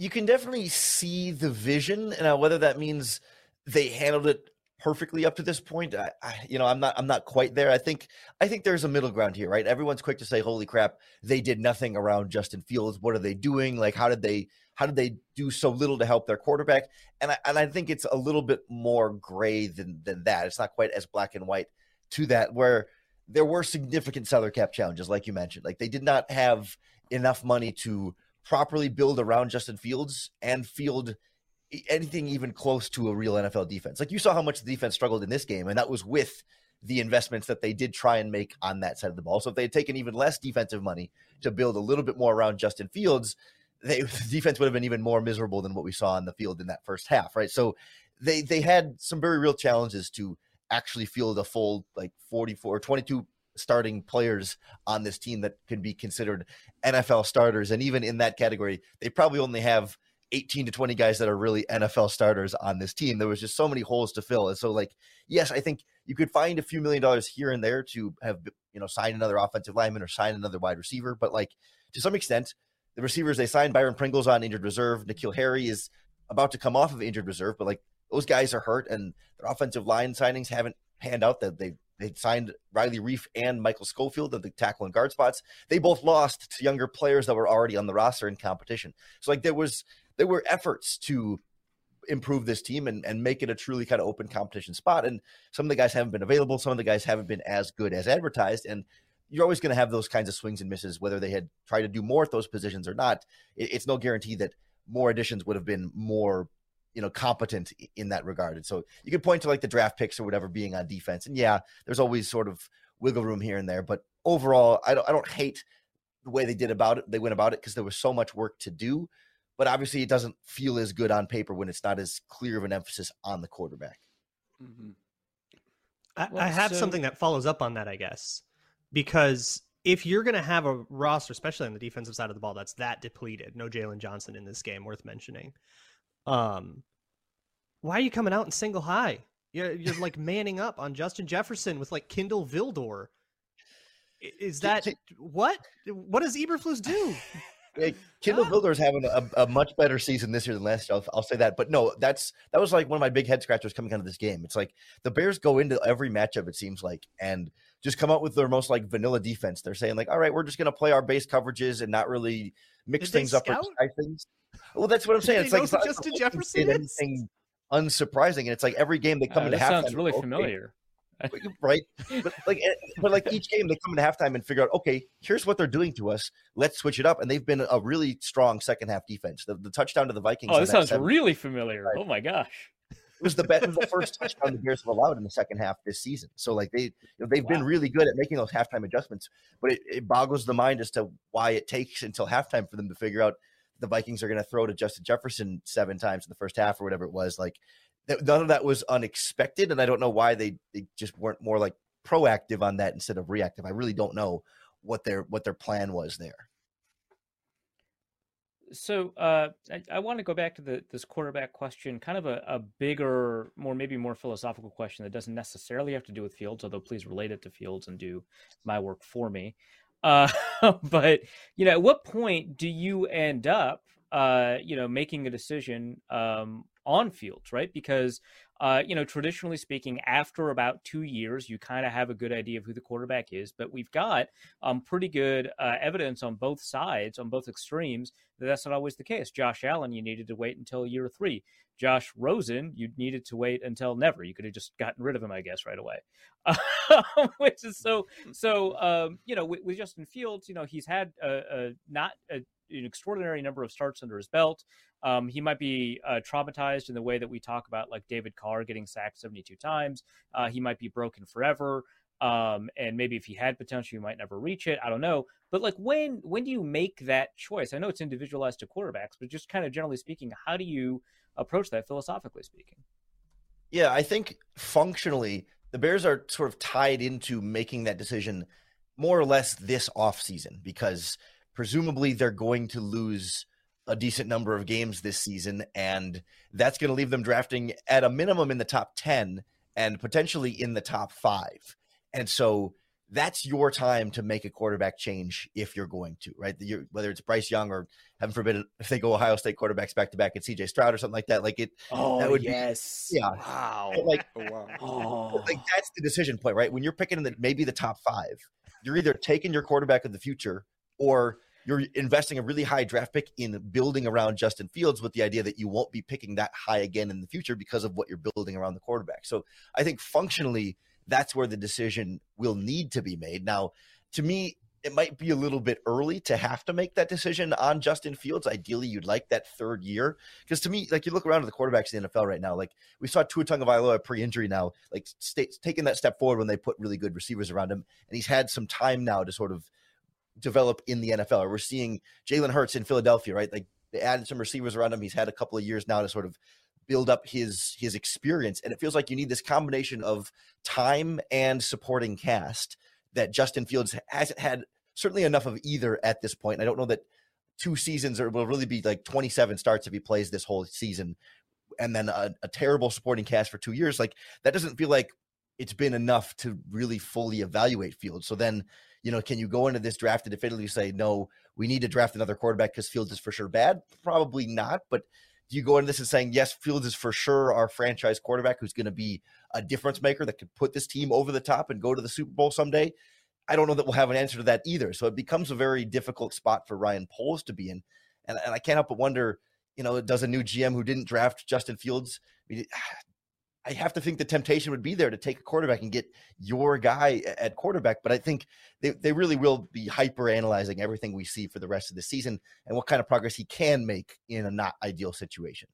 you can definitely see the vision. Now, whether that means they handled it perfectly up to this point. I, I, you know, I'm not I'm not quite there. I think I think there's a middle ground here, right? Everyone's quick to say, "Holy crap, they did nothing around Justin Fields. What are they doing? Like, how did they how did they do so little to help their quarterback?" And I, and I think it's a little bit more gray than than that. It's not quite as black and white to that. Where there were significant salary cap challenges, like you mentioned. Like they did not have enough money to properly build around Justin Fields and field anything even close to a real NFL defense. Like you saw how much the defense struggled in this game, and that was with the investments that they did try and make on that side of the ball. So if they had taken even less defensive money to build a little bit more around Justin Fields, they, the defense would have been even more miserable than what we saw on the field in that first half, right? So they they had some very real challenges to actually field a full like 44 22 starting players on this team that can be considered NFL starters and even in that category they probably only have 18 to 20 guys that are really NFL starters on this team. There was just so many holes to fill. And so, like, yes, I think you could find a few million dollars here and there to have, you know, sign another offensive lineman or sign another wide receiver. But, like, to some extent, the receivers they signed Byron Pringle's on injured reserve. N'Keal Harry is about to come off of injured reserve, but like those guys are hurt and their offensive line signings haven't panned out. That they they signed Riley Reiff and Michael Schofield at the tackle and guard spots. They both lost to younger players that were already on the roster in competition. So like there was there were efforts to improve this team and, and make it a truly kind of open competition spot. And some of the guys haven't been available. Some of the guys haven't been as good as advertised. And you're always going to have those kinds of swings and misses, whether they had tried to do more at those positions or not. It, it's no guarantee that more additions would have been more, you know, competent in that regard. And so you could point to like the draft picks or whatever being on defense. And yeah, there's always sort of wiggle room here and there. But overall, I don't, I don't hate the way they did about it. They went about it because there was so much work to do but obviously it doesn't feel as good on paper when it's not as clear of an emphasis on the quarterback. Mm-hmm. I, well, I, have so... something that follows up on that, I guess, because if you're going to have a roster, especially on the defensive side of the ball, that's that depleted, no Jaylon Johnson in this game, worth mentioning. Um, why are you coming out in single high? You're, you're like manning up on Justin Jefferson with like Kindle Vildor. Is that what? What does Eberflus do? Hey, Kindle ah. Vildor is having a, a, much better season this year than last year. I'll, I'll, say that. But no, that's that was like one of my big head scratchers coming out of this game. It's like the Bears go into every matchup, it seems like, and just come out with their most like vanilla defense. They're saying like, all right, we're just gonna play our base coverages and not really mix Did things up or things. Well, that's what I'm saying. It's like it's Justin Jefferson anything unsurprising, and it's like every game they come uh, into halftime. Sounds really okay, familiar right? But like, eh, but like each game they come into halftime and figure out, okay, here's what they're doing to us. Let's switch it up. And they've been a really strong second half defense. The, the touchdown to the Vikings. Oh, this sounds seven, really familiar. Right? Oh my gosh. It was the best, the first touchdown the Bears have allowed in the second half this season. So like they, you know, they've wow. been really good at making those halftime adjustments. But it, it boggles the mind as to why it takes until halftime for them to figure out the Vikings are going to throw to Justin Jefferson seven times in the first half or whatever it was. Like none of that was unexpected, and I don't know why they, they just weren't more like proactive on that instead of reactive. I really don't know what their what their plan was there. So uh, I, I, want to go back to the this quarterback question, kind of a, a, bigger, more maybe more philosophical question that doesn't necessarily have to do with Fields, although please relate it to Fields and do my work for me. Uh, but you know, at what point do you end up, uh, you know, making a decision um, on fields, right? Because uh, you know, traditionally speaking, after about two years, you kind of have a good idea of who the quarterback is. But we've got um, pretty good uh, evidence on both sides, on both extremes, that that's not always the case. Josh Allen, you needed to wait until year three. Josh Rosen, you needed to wait until never. You could have just gotten rid of him, I guess, right away. which is so so. Um, you know, with, with, Justin Fields, you know, he's had a, a not a an extraordinary number of starts under his belt. Um, he might be uh, traumatized in the way that we talk about, like David Carr getting sacked 72 times. Uh, he might be broken forever. Um, and maybe if he had potential, you might never reach it. I don't know. But like, when when do you make that choice? I know it's individualized to quarterbacks, but just kind of generally speaking, how do you approach that philosophically speaking? Yeah, I think functionally, the Bears are sort of tied into making that decision more or less this off season because presumably they're going to lose a decent number of games this season, and that's going to leave them drafting at a minimum in the top 10 and potentially in the top five. And so that's your time to make a quarterback change if you're going to, right? You're, whether it's Bryce Young or heaven forbid if they go Ohio State quarterbacks back to back at CJ Stroud or something like that. Like it, Oh that would yes. be, yeah, Wow. like wow. Oh. like that's the decision point, right? When you're picking in the maybe the top five, you're either taking your quarterback of the future or you're investing a really high draft pick in building around Justin Fields with the idea that you won't be picking that high again in the future because of what you're building around the quarterback. So I think functionally that's where the decision will need to be made. Now, to me, it might be a little bit early to have to make that decision on Justin Fields. Ideally, you'd like that third year because to me, like you look around at the quarterbacks in the NFL right now, like we saw Tua Tagovailoa pre-injury now, like sta- taking that step forward when they put really good receivers around him, and he's had some time now to sort of develop in the NFL. We're seeing Jalen Hurts in Philadelphia, right? Like they added some receivers around him. He's had a couple of years now to sort of build up his his experience, and it feels like you need this combination of time and supporting cast that Justin Fields hasn't had certainly enough of either at this point. I don't know that two seasons or will really be like 27 starts if he plays this whole season and then a, a terrible supporting cast for two years. Like that doesn't feel like it's been enough to really fully evaluate Fields. So then, you know, can you go into this draft and definitively say, no, we need to draft another quarterback because Fields is for sure bad? Probably not. But do you go into this and saying, yes, Fields is for sure our franchise quarterback who's going to be a difference maker that could put this team over the top and go to the Super Bowl someday? I don't know that we'll have an answer to that either. So it becomes a very difficult spot for Ryan Poles to be in. And, and I can't help but wonder, you know, does a new GM who didn't draft Justin Fields, I, mean, I have to think the temptation would be there to take a quarterback and get your guy at quarterback. But I think they, they really will be hyper analyzing everything we see for the rest of the season and what kind of progress he can make in a not ideal situation.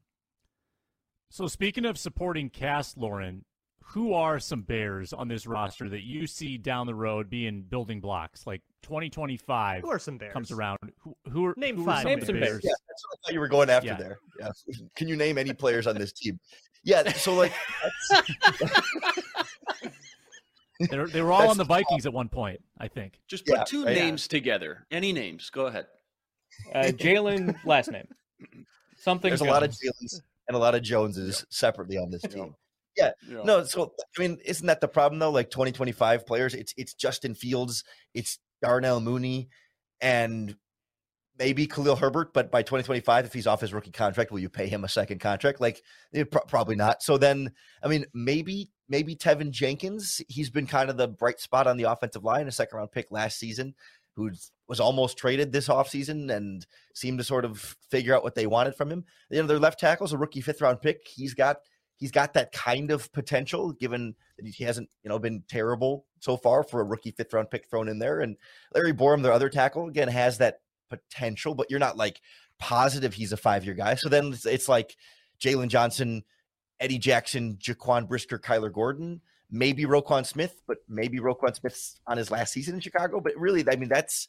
So speaking of supporting cast, Lorin, who are some Bears on this roster that you see down the road being building blocks? Like 2025 Who are some Bears? comes around. Who, who are Name who are five some Name of some the Bears. Yeah, that's what I thought you were going after Yeah. there. Yeah. Can you name any players on this team? Yeah. So like, They're, they were all That's on the Vikings at one point, I think. Just put Yeah, two right. names together. Any names. Go ahead. Uh, Jalen last name. Something. there's a lot of Jones. Jalen's and a lot of Joneses separately on this team. Yeah. No, so I mean, isn't that the problem though? Like 2025 players, it's it's Justin Fields, it's Darnell Mooney, and maybe Khalil Herbert. But by 2025, if he's off his rookie contract, will you pay him a second contract? Like, eh, pro- probably not. So then, I mean, maybe maybe Teven Jenkins. He's been kind of the bright spot on the offensive line, a second round pick last season, who was almost traded this offseason and seemed to sort of figure out what they wanted from him. You know, their left tackle's a rookie fifth round pick. He's got he's got that kind of potential given that he hasn't you know been terrible so far for a rookie fifth round pick thrown in there. And larry borom their other tackle again has that potential but you're not like positive he's a five year guy. So then it's, it's like jaylon johnson eddie jackson jaquan brisker kyler gordon maybe roquan smith but maybe roquan smith's on his last season in chicago. But really i mean that's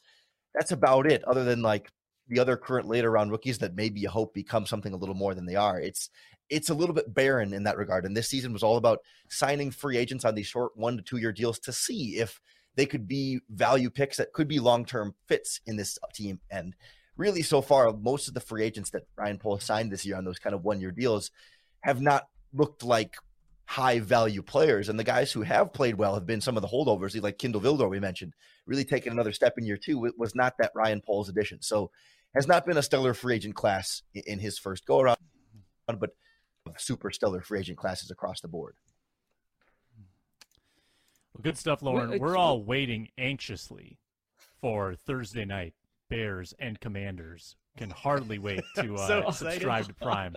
that's about it other than like the other current later round rookies that maybe you hope become something a little more than they are it's it's a little bit barren in that regard. And this season was all about signing free agents on these short one to two year deals to see if they could be value picks that could be long term fits in this team. And really, so far, most of the free agents that Ryan Poles signed this year on those kind of one year deals have not looked like high value players. And the guys who have played well have been some of the holdovers, like Kindle Vildor, we mentioned, really taking another step in year two. Was not that Ryan Poles' addition. So has not been a stellar free agent class in his first go around, but super stellar free agent classes across the board. Well, good stuff, Lorin. it's- We're all waiting anxiously for Thursday night. Bears and Commanders can hardly wait to uh, So subscribe to Prime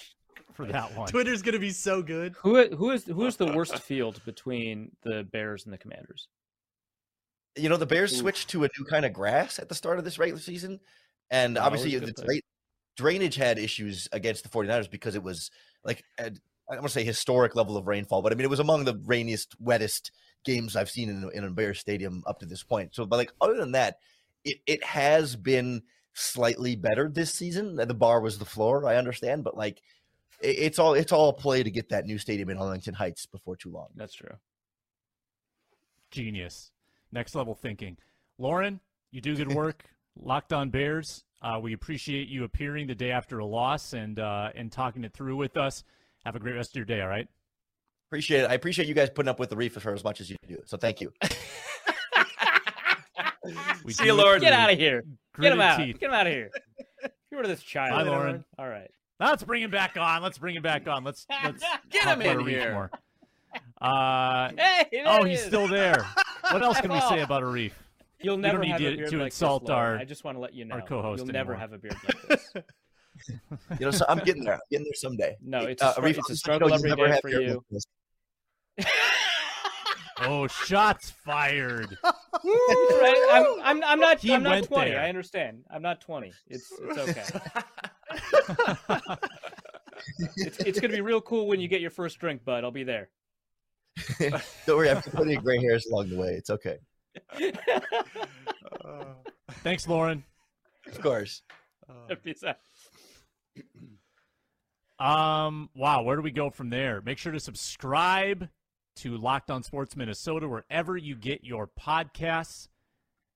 for that one. Twitter's gonna be so good. Who who is who is the worst field between the Bears and the Commanders? You know, the Bears Oof. switched to a new kind of grass at the start of this regular season. And Oh, obviously, the dra- drainage had issues against the 49ers because it was like, I don't want to say historic level of rainfall, but I mean, it was among the rainiest, wettest games I've seen in, in a Bears stadium up to this point. So, but like, other than that, it, it has been slightly better this season. The bar was the floor, I understand, but like, it, it's all it's all play to get that new stadium in Arlington Heights before too long. That's true. Genius. Next level thinking. Lorin, you do good work. Locked on Bears. Uh, we appreciate you appearing the day after a loss and uh, and talking it through with us. Have a great rest of your day. All right. Appreciate it. I appreciate you guys putting up with the reef for as much as you do. So thank you. We See you, it Lorin. Get out of here. Get him out. teeth. Get him out of here. Get rid of this child. Bye, Lorin. All right. Let's bring him back on. Let's bring him back on. Let's let's Get him about in here. more. Uh, Hey, oh, he's is. still there. What else can we say about a Arif? You'll We never don't need have to- a beard to like insult this, our- I just want to let you know. our co-host You'll never have a beard like this. You know, so I'm getting there. I'm getting there someday. No, it's a, uh, str- Arif, it's a I'm struggle sorry, every never day for you. like. Oh, shots fired. Right? I'm, I'm, I'm not. He I'm not 20. there. I understand. I'm not 20. It's it's okay. it's it's gonna be real cool when you get your first drink, bud. I'll be there. Don't worry, I've got plenty of gray hairs along the way. It's okay. Thanks, Lorin. Of course. Peace out. Um, wow, where do we go from there? Make sure to subscribe to Locked On Sports Minnesota wherever you get your podcasts.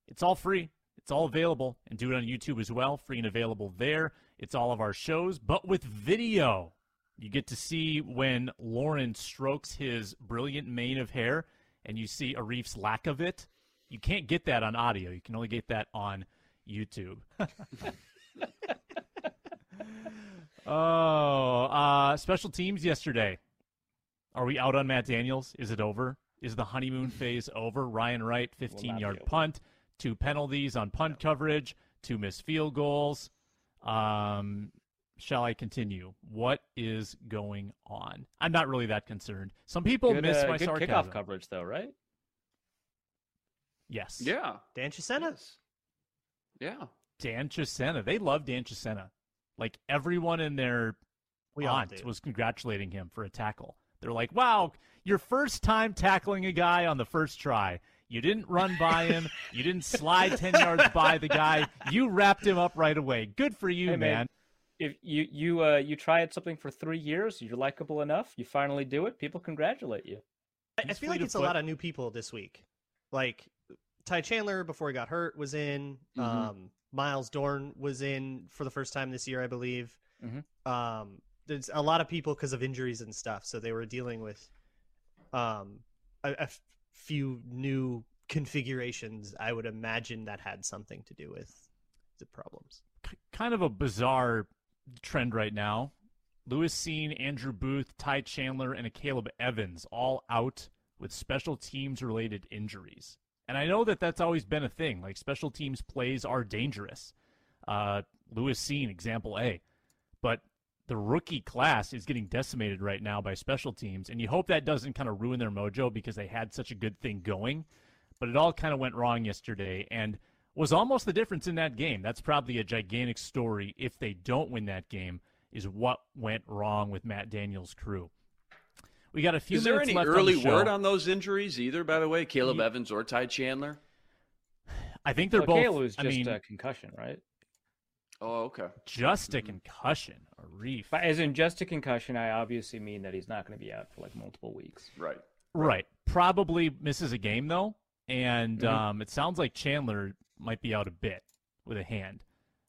It's all free. It's all available and do it on YouTube as well, free and available there. It's all of our shows, but with video. You get to see when Lorin strokes his brilliant mane of hair and you see Arif's lack of it. You can't get that on audio. You can only get that on YouTube. Oh, uh, special teams yesterday. Are we out on Matt Daniels? Is it over? Is the honeymoon phase over? Ryan Wright, 15 yard punt, two penalties on punt coverage, two missed field goals. Um, shall I continue? What is going on? I'm not really that concerned. Some people Good, miss uh, my good sarcasm. kickoff coverage, though, right? Yes. yeah. Dan Chisena. Yeah. Dan Chisena. They love Dan Chisena. Like everyone in their We all aunt was congratulating him for a tackle. They're like, "Wow, your first time tackling a guy on the first try. You didn't run by him. you didn't slide ten yards by the guy. You wrapped him up right away. Good for you, Hey, man. man. If you you uh you try at something for three years, you're likable enough. You finally do it. People congratulate you. I, I feel like fleet of it's a lot of new people this week. Like Ty Chandler before he got hurt was in. Mhm. Um, Myles Dorn was in for the first time this year, I believe. Mhm. Um, there's a lot of people because of injuries and stuff, so they were dealing with um, a, a f- few new configurations. I would imagine that had something to do with the problems. K- kind of a bizarre trend right now. Lewis Cine, Andrew Booth, Ty Chandler, and Akayleb Evans all out with special teams related injuries. And I know that that's always been a thing. Like special teams plays are dangerous. Uh, Lewis Cine, example A. But the rookie class is getting decimated right now by special teams, and you hope that doesn't kind of ruin their mojo because they had such a good thing going. But it all kind of went wrong yesterday, and was almost the difference in that game. That's probably a gigantic story if they don't win that game. Is what went wrong with Matt Daniels' crew. We got a few Is there any left early on the word on those injuries either, by the way? Caleb Ye- Evans or Ty Chandler? I think they're Well, both. Caleb was I mean, a concussion, right? Oh, okay. just a concussion, Arif. But as in just a concussion, I obviously mean that he's not going to be out for like multiple weeks. Right. Right. Probably misses a game though, and Mhm. um, it sounds like Chandler might be out a bit with a hand.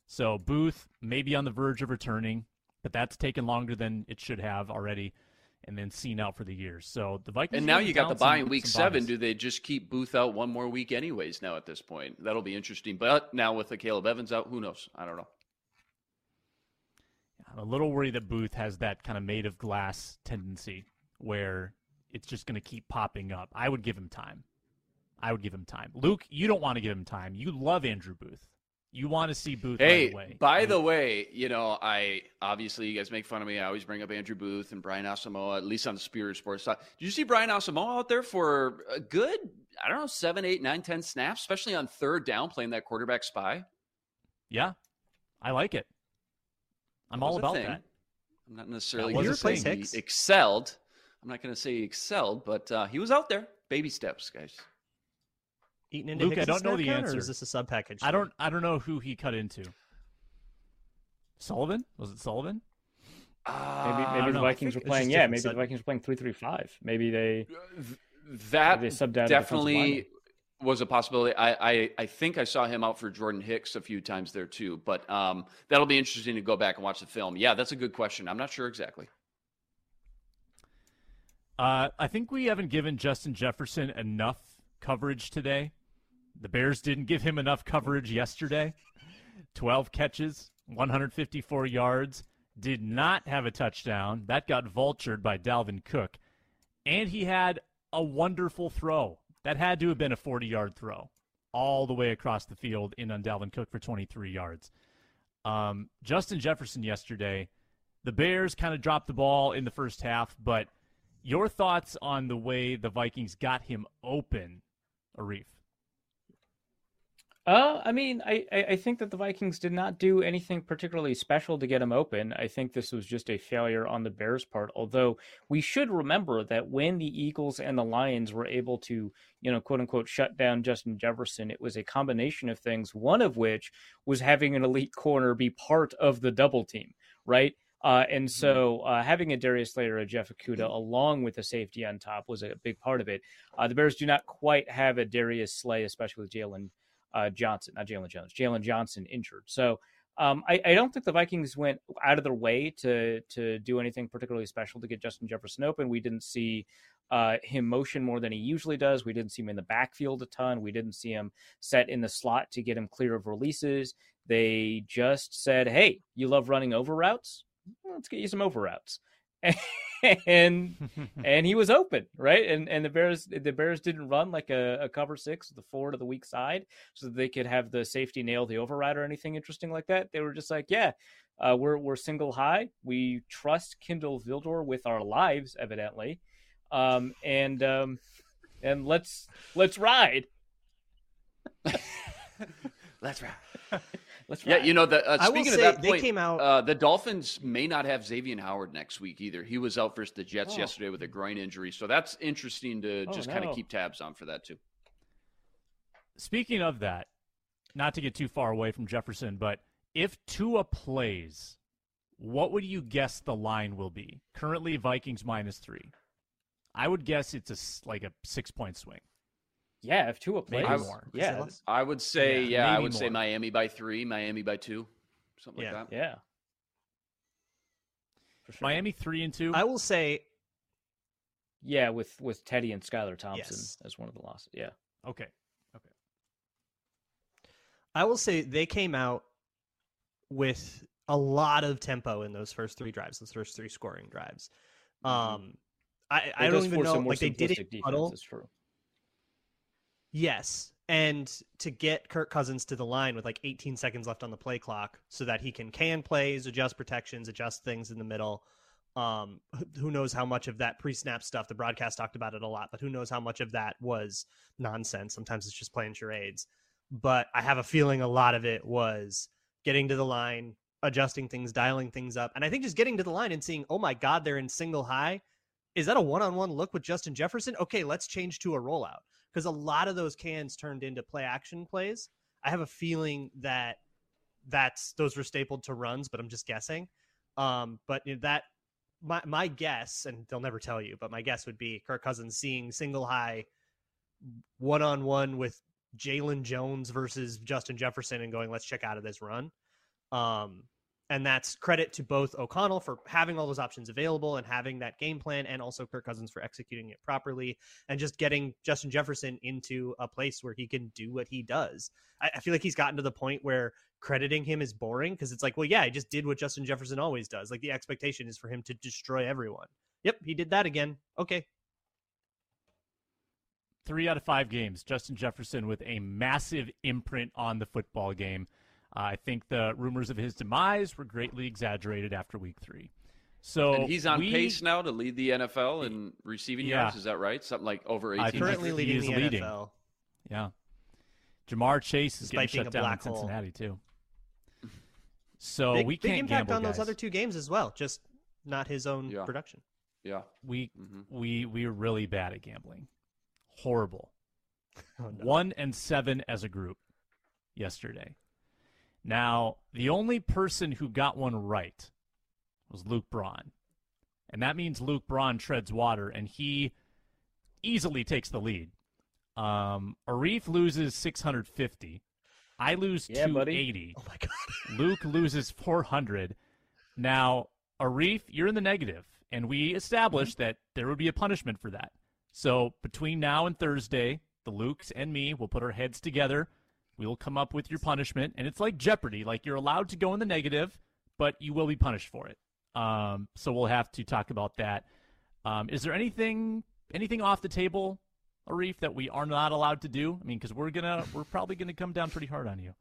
So Booth may be on the verge of returning, but that's taken longer than it should have already, and then Cine out for the year. So the Vikings. And now you got the bye in week seven. Do they just keep Booth out one more week, anyways? Now at this point, that'll be interesting. But now with the Caleb Evans out, who knows? I don't know. I'm a little worried that Booth has that kind of made of glass tendency where it's just going to keep popping up. I would give him time. I would give him time. Luke, you don't want to give him time. You love Andrew Booth. You want to see Booth Hey, by You- the way, you know, I obviously you guys make fun of me. I always bring up Andrew Booth and Brian Asamoah, at least on the Superior Sports side. Did you see Brian Asamoah out there for a good, I don't know, seven, eight, nine, ten snaps, especially on third down, playing that quarterback spy? yeah, I like it. I'm all about that. I'm not necessarily going to say he excelled. I'm not going to say he excelled, but uh, he was out there. Baby steps, guys. Eating into Luke, I don't know the snap answer. Or is this a sub package? I don't. I don't know who he cut into. Sullivan was it Sullivan? Maybe Uh, maybe the Vikings were playing. Yeah, different maybe the Vikings were playing three three five. Maybe they that Maybe they out definitely lineman. was a possibility. I, I I think I saw him out for Jordan Hicks a few times there too. But um, that'll be interesting to go back and watch the film. Yeah, that's a good question. I'm not sure exactly. Uh, I think we haven't given Justin Jefferson enough coverage today. The Bears didn't give him enough coverage yesterday. 12 catches, 154 yards, did not have a touchdown. That got vultured by Dalvin Cook. And he had a wonderful throw. That had to have been a 40 yard throw all the way across the field in on Dalvin Cook for 23 yards. Um, Justin Jefferson yesterday, the Bears kind of dropped the ball in the first half, but your thoughts on the way the Vikings got him open, Arif? Uh, I mean, I, I think that the Vikings did not do anything particularly special to get him open. I think this was just a failure on the Bears' part. Although we should remember that when the Eagles and the Lions were able to, you know, quote unquote, shut down Justin Jefferson, it was a combination of things. One of which was having an elite corner be part of the double team, right? Uh, and mm-hmm. so uh, having a Darius Slater, a Jeff Okudah, along with a safety on top was a big part of it. Uh, the Bears do not quite have a Darius Slay, especially with Jaylon uh, Johnson, not Jaylon Jones, Jaylon Johnson injured. So um, I, I, don't think the Vikings went out of their way to to do anything particularly special to get Justin Jefferson open. We didn't see uh, him motion more than he usually does. We didn't see him in the backfield a ton. We didn't see him set in the slot to get him clear of releases. They just said, "Hey, you love running over routes? Let's get you some over routes." and and he was open, right? And and the Bears the Bears didn't run like a, a cover six, the four to the weak side, so they could have the safety nail the override or anything interesting like that. They were just like, yeah, uh, we're we're single high. We trust Kindle Vildor with our lives, evidently, um, and um, and let's let's ride. let's ride. Let's yeah, you know, the, uh, speaking of that point, came out... Uh, the Dolphins may not have Xavier Howard next week either. He was out versus the Jets oh. yesterday with a groin injury, so that's interesting to oh, just no. kind of keep tabs on for that too. Speaking of that, not to get too far away from Jefferson, but if Tua plays, what would you guess the line will be? Currently, Vikings minus three. I would guess it's a like a six point swing. Yeah, if Tua plays maybe more. Yeah, I would say yeah, yeah I would more. say Miami by three, Miami by two, something yeah. like that. Yeah. Sure. Miami three and two. I will say. Yeah, with with Teddy and Skylar Thompson yes. as one of the losses. Yeah. Okay. Okay. I will say they came out with a lot of tempo in those first three drives, those first three scoring drives. Mm-hmm. Um, I, I don't even know like they did it huddle. Is true. Yes. And to get Kirk Cousins to the line with like 18 seconds left on the play clock so that he can can plays, adjust protections, adjust things in the middle. Um, who knows how much of that pre-snap stuff? The broadcast talked about it a lot, but who knows how much of that was nonsense? Sometimes it's just playing charades. But I have a feeling a lot of it was getting to the line, adjusting things, dialing things up, and I think just getting to the line and seeing, oh my God, they're in single high. Is that a one-on-one look with Justin Jefferson? Okay, let's change to a rollout because a lot of those cans turned into play action plays. I have a feeling that that's those were stapled to runs, but I'm just guessing. Um, but that my my guess, and they'll never tell you, but my guess would be Kirk Cousins seeing single high one on one with Jaylon Jones versus Justin Jefferson and going, let's check out of this run. Um, and that's credit to both O'Connell for having all those options available and having that game plan, and also Kirk Cousins for executing it properly and just getting Justin Jefferson into a place where he can do what he does. I, I feel like he's gotten to the point where crediting him is boring because it's like, well, yeah, he just did what Justin Jefferson always does. Like the expectation is for him to destroy everyone. Yep, he did that again. Okay. Three out of five games, Justin Jefferson with a massive imprint on the football game. I think the rumors of his demise were greatly exaggerated after week three. So and he's on we, pace now to lead the NFL in receiving yeah. yards. Is that right? Something like over eighteen. Currently leading the leading. NFL. Yeah. Ja'Marr Chase is Despite getting shut down in Cincinnati too. So big, we can't big impact gamble, on guys. those other two games as well. Just not his own yeah. production. Yeah. We mm-hmm. we we are really bad at gambling. Horrible. Oh, no. One and seven as a group yesterday. Now, the only person who got one right was Luke Braun. And that means Luke Braun treads water, and he easily takes the lead. Um, Arif loses 650. I lose yeah, 280. Buddy. Oh my god. Luke loses 400. Now, Arif, you're in the negative, and we established mm-hmm. that there would be a punishment for that. So between now and Thursday, the Lukes and me will put our heads together. We will come up with your punishment, and it's like Jeopardy. Like you're allowed to go in the negative, but you will be punished for it. Um, so we'll have to talk about that. Um, is there anything anything off the table, Arif, that we are not allowed to do? I mean, because we're gonna we're probably gonna come down pretty hard on you.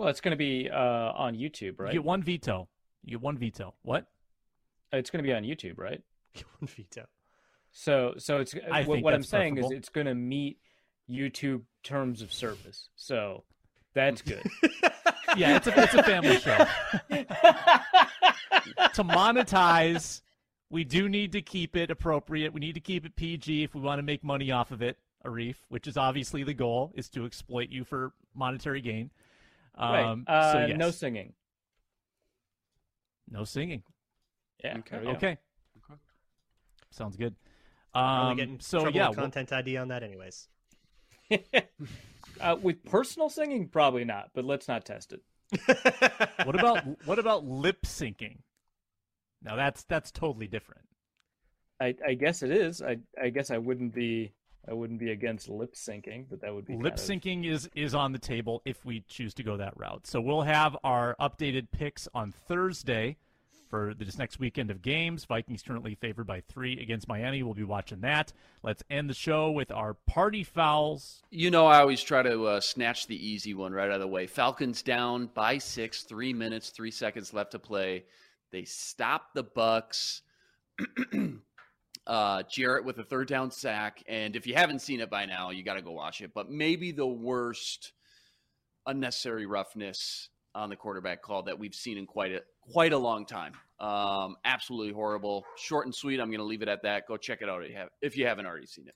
Well, it's going to be uh, on YouTube, right? You get one veto. You get one veto. What? It's going to be on YouTube, right? Get one veto. So, so it's I what, think what I'm that's saying is it's going to meet YouTube terms of service. So that's good. Yeah, it's a it's a family show. to monetize, we do need to keep it appropriate. We need to keep it PG if we want to make money off of it, Arif, which is obviously the goal, is to exploit you for monetary gain. Um, right. Uh, so yes. No singing. no singing. Yeah. Okay. there we. Okay. Sounds good. Probably Um, getting so yeah, with we'll- content ID on that, anyways. uh, with personal singing, probably not. But let's not test it. what about what about lip syncing? Now that's that's totally different. I, I guess it is. I, I guess I wouldn't be. I wouldn't be against lip syncing, but that would be Lip kind of- syncing is is on the table if we choose to go that route. So we'll have our updated picks on Thursday for this next weekend of games. Vikings currently favored by three against Miami. We'll be watching that. Let's end the show with our party fouls. You know, I always try to uh, snatch the easy one right out of the way. Falcons down by six, three minutes, three seconds left to play. They stop the Bucks. uh, Jarrett with a third down sack, and if you haven't seen it by now, you got to go watch it. But maybe the worst unnecessary roughness on the quarterback call that we've seen in quite a quite a long time. Um, absolutely horrible. Short and sweet. I'm going to leave it at that. Go check it out if you, have, if you haven't already seen it.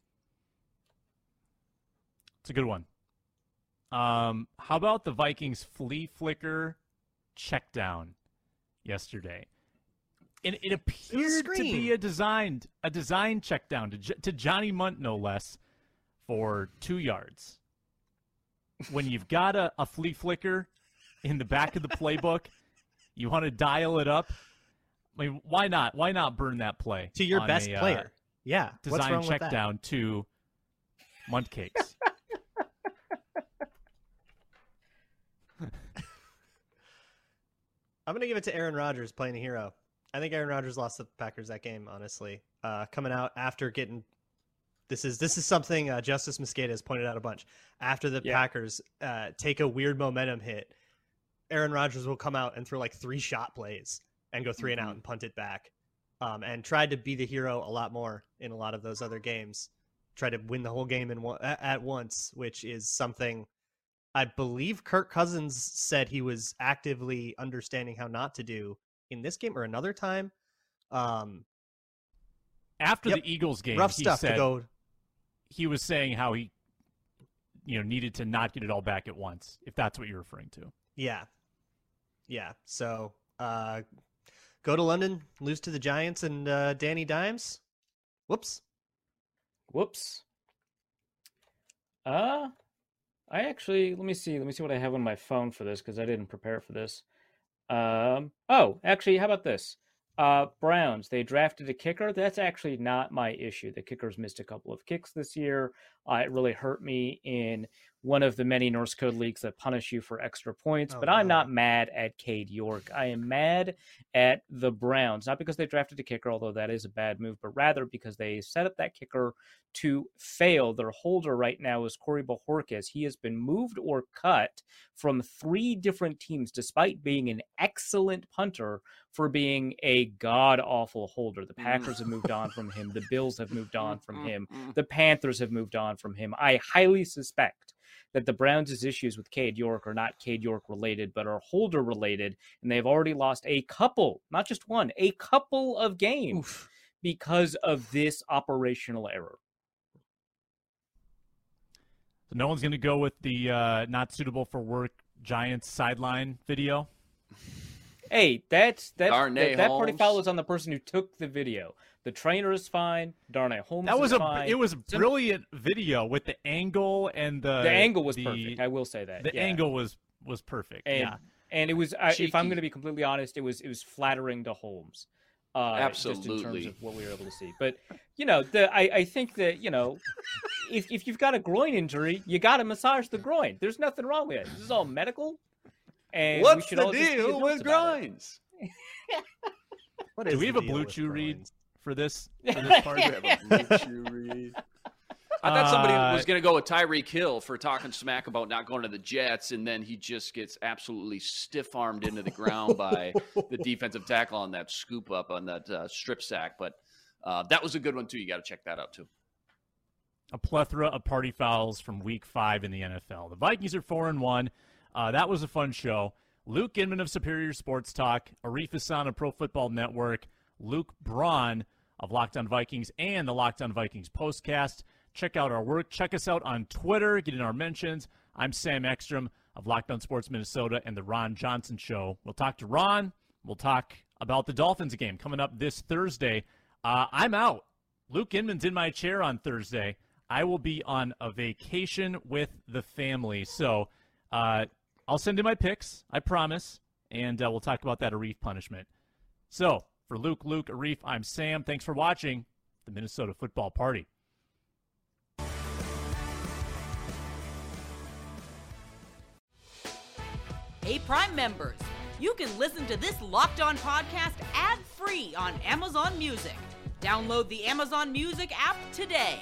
It's a good one. Um, how about the Vikings flea flicker check down yesterday? And it appeared to be a designed a design check down to, to Johnny Mundt no less for two yards. When you've got a, a flea flicker in the back of the playbook, you want to dial it up. I mean, why not? Why not burn that play to your best a, uh, player. yeah. What's design check down to Mundt cakes. I'm gonna give it to Aaron Rodgers playing a hero. I think Aaron Rodgers lost the Packers that game. Honestly, uh, coming out after getting this is this is something uh, Justis Mosqueda has pointed out a bunch. After the Yeah. Packers uh, take a weird momentum hit, Aaron Rodgers will come out and throw like three shot plays and go 3 and out and punt it back. Um, and tried to be the hero a lot more in a lot of those other games. Tried to win the whole game in one, at, once, which is something I believe Kirk Cousins said he was actively understanding how not to do in this game or another time. Um, After Yep. the Eagles game, rough he stuff said to go. he was saying how he, you know, needed to not get it all back at once. If that's what you're referring to. Yeah, yeah. So uh, go to London, lose to the Giants and uh, Danny Dimes. Whoops. Whoops. Uh, I actually let me see. Let me see what I have on my phone for this because I didn't prepare for this. Um. Oh, actually, how about this? Uh, Browns. They drafted a kicker. That's actually not my issue. The kickers missed a couple of kicks this year. Uh, it really hurt me in one of the many Norse code leagues that punish you for extra points. Oh, but I'm no. not mad at Cade York. I am mad at the Browns, not because they drafted a kicker, although that is a bad move, but rather because they set up that kicker to fail. Their holder right now is Corey Bojorquez. He has been moved or cut from three different teams, despite being an excellent punter for being a god awful holder. The Packers have moved on from him. The Bills have moved on from him. The Panthers have moved on from him. I highly suspect that the Browns' issues with Cade York are not Cade York related, but are holder related. And they've already lost a couple, not just one, a couple of games because of this operational error. So no one's going to go with the uh, not suitable for work Giants sideline video. Hey, that's that's Darnay that, that party Holmes. foul is on the person who took the video. The trainer is fine. Darnay Holmes That was is a fine. it was a brilliant video with the angle and the the angle was the- perfect. I will say that The yeah. angle was was perfect. and yeah. and it was I, if I'm going to be completely honest, it was it was flattering to Holmes. Uh, Absolutely. Just in terms of what we were able to see. But, you know, the I, I think that, you know, if, if you've got a groin injury, you got to massage the groin. There's nothing wrong with it. This is all medical. And we What's should the all just be deal with grinds? What Do we have a blue chew read for this for this part? I thought somebody Uh, was going to go with Tyreek Hill for talking smack about not going to the Jets, and then he just gets absolutely stiff armed into the ground by the defensive tackle on that scoop up on that uh, strip sack. But uh, that was a good one, too. You got to check that out, too. a plethora of party fouls from Week Five in the NFL. The Vikings are four and one. Uh, that was a fun show. Luke Inman of Superior Sports Talk, Arif Hasan of Pro Football Network, Luke Braun of Locked On Vikings, and the Locked On Vikings postcast. Check out our work. Check us out on Twitter. Get in our mentions. I'm Sam Ekstrom of Locked On Sports Minnesota and the Ron Johnson Show. We'll talk to Ron. We'll talk about the Dolphins game coming up this Thursday. Uh, I'm out. Luke Inman's in my chair on Thursday. I will be on a vacation with the family. So uh, I'll send in my picks, I promise, and uh, we'll talk about that Arif punishment. So for Luke, Luke, Arif, I'm Sam. Thanks for watching the Minnesota Football Party. Hey, Prime members, you can listen to this Locked On podcast ad free on Amazon Music. Download the Amazon Music app today.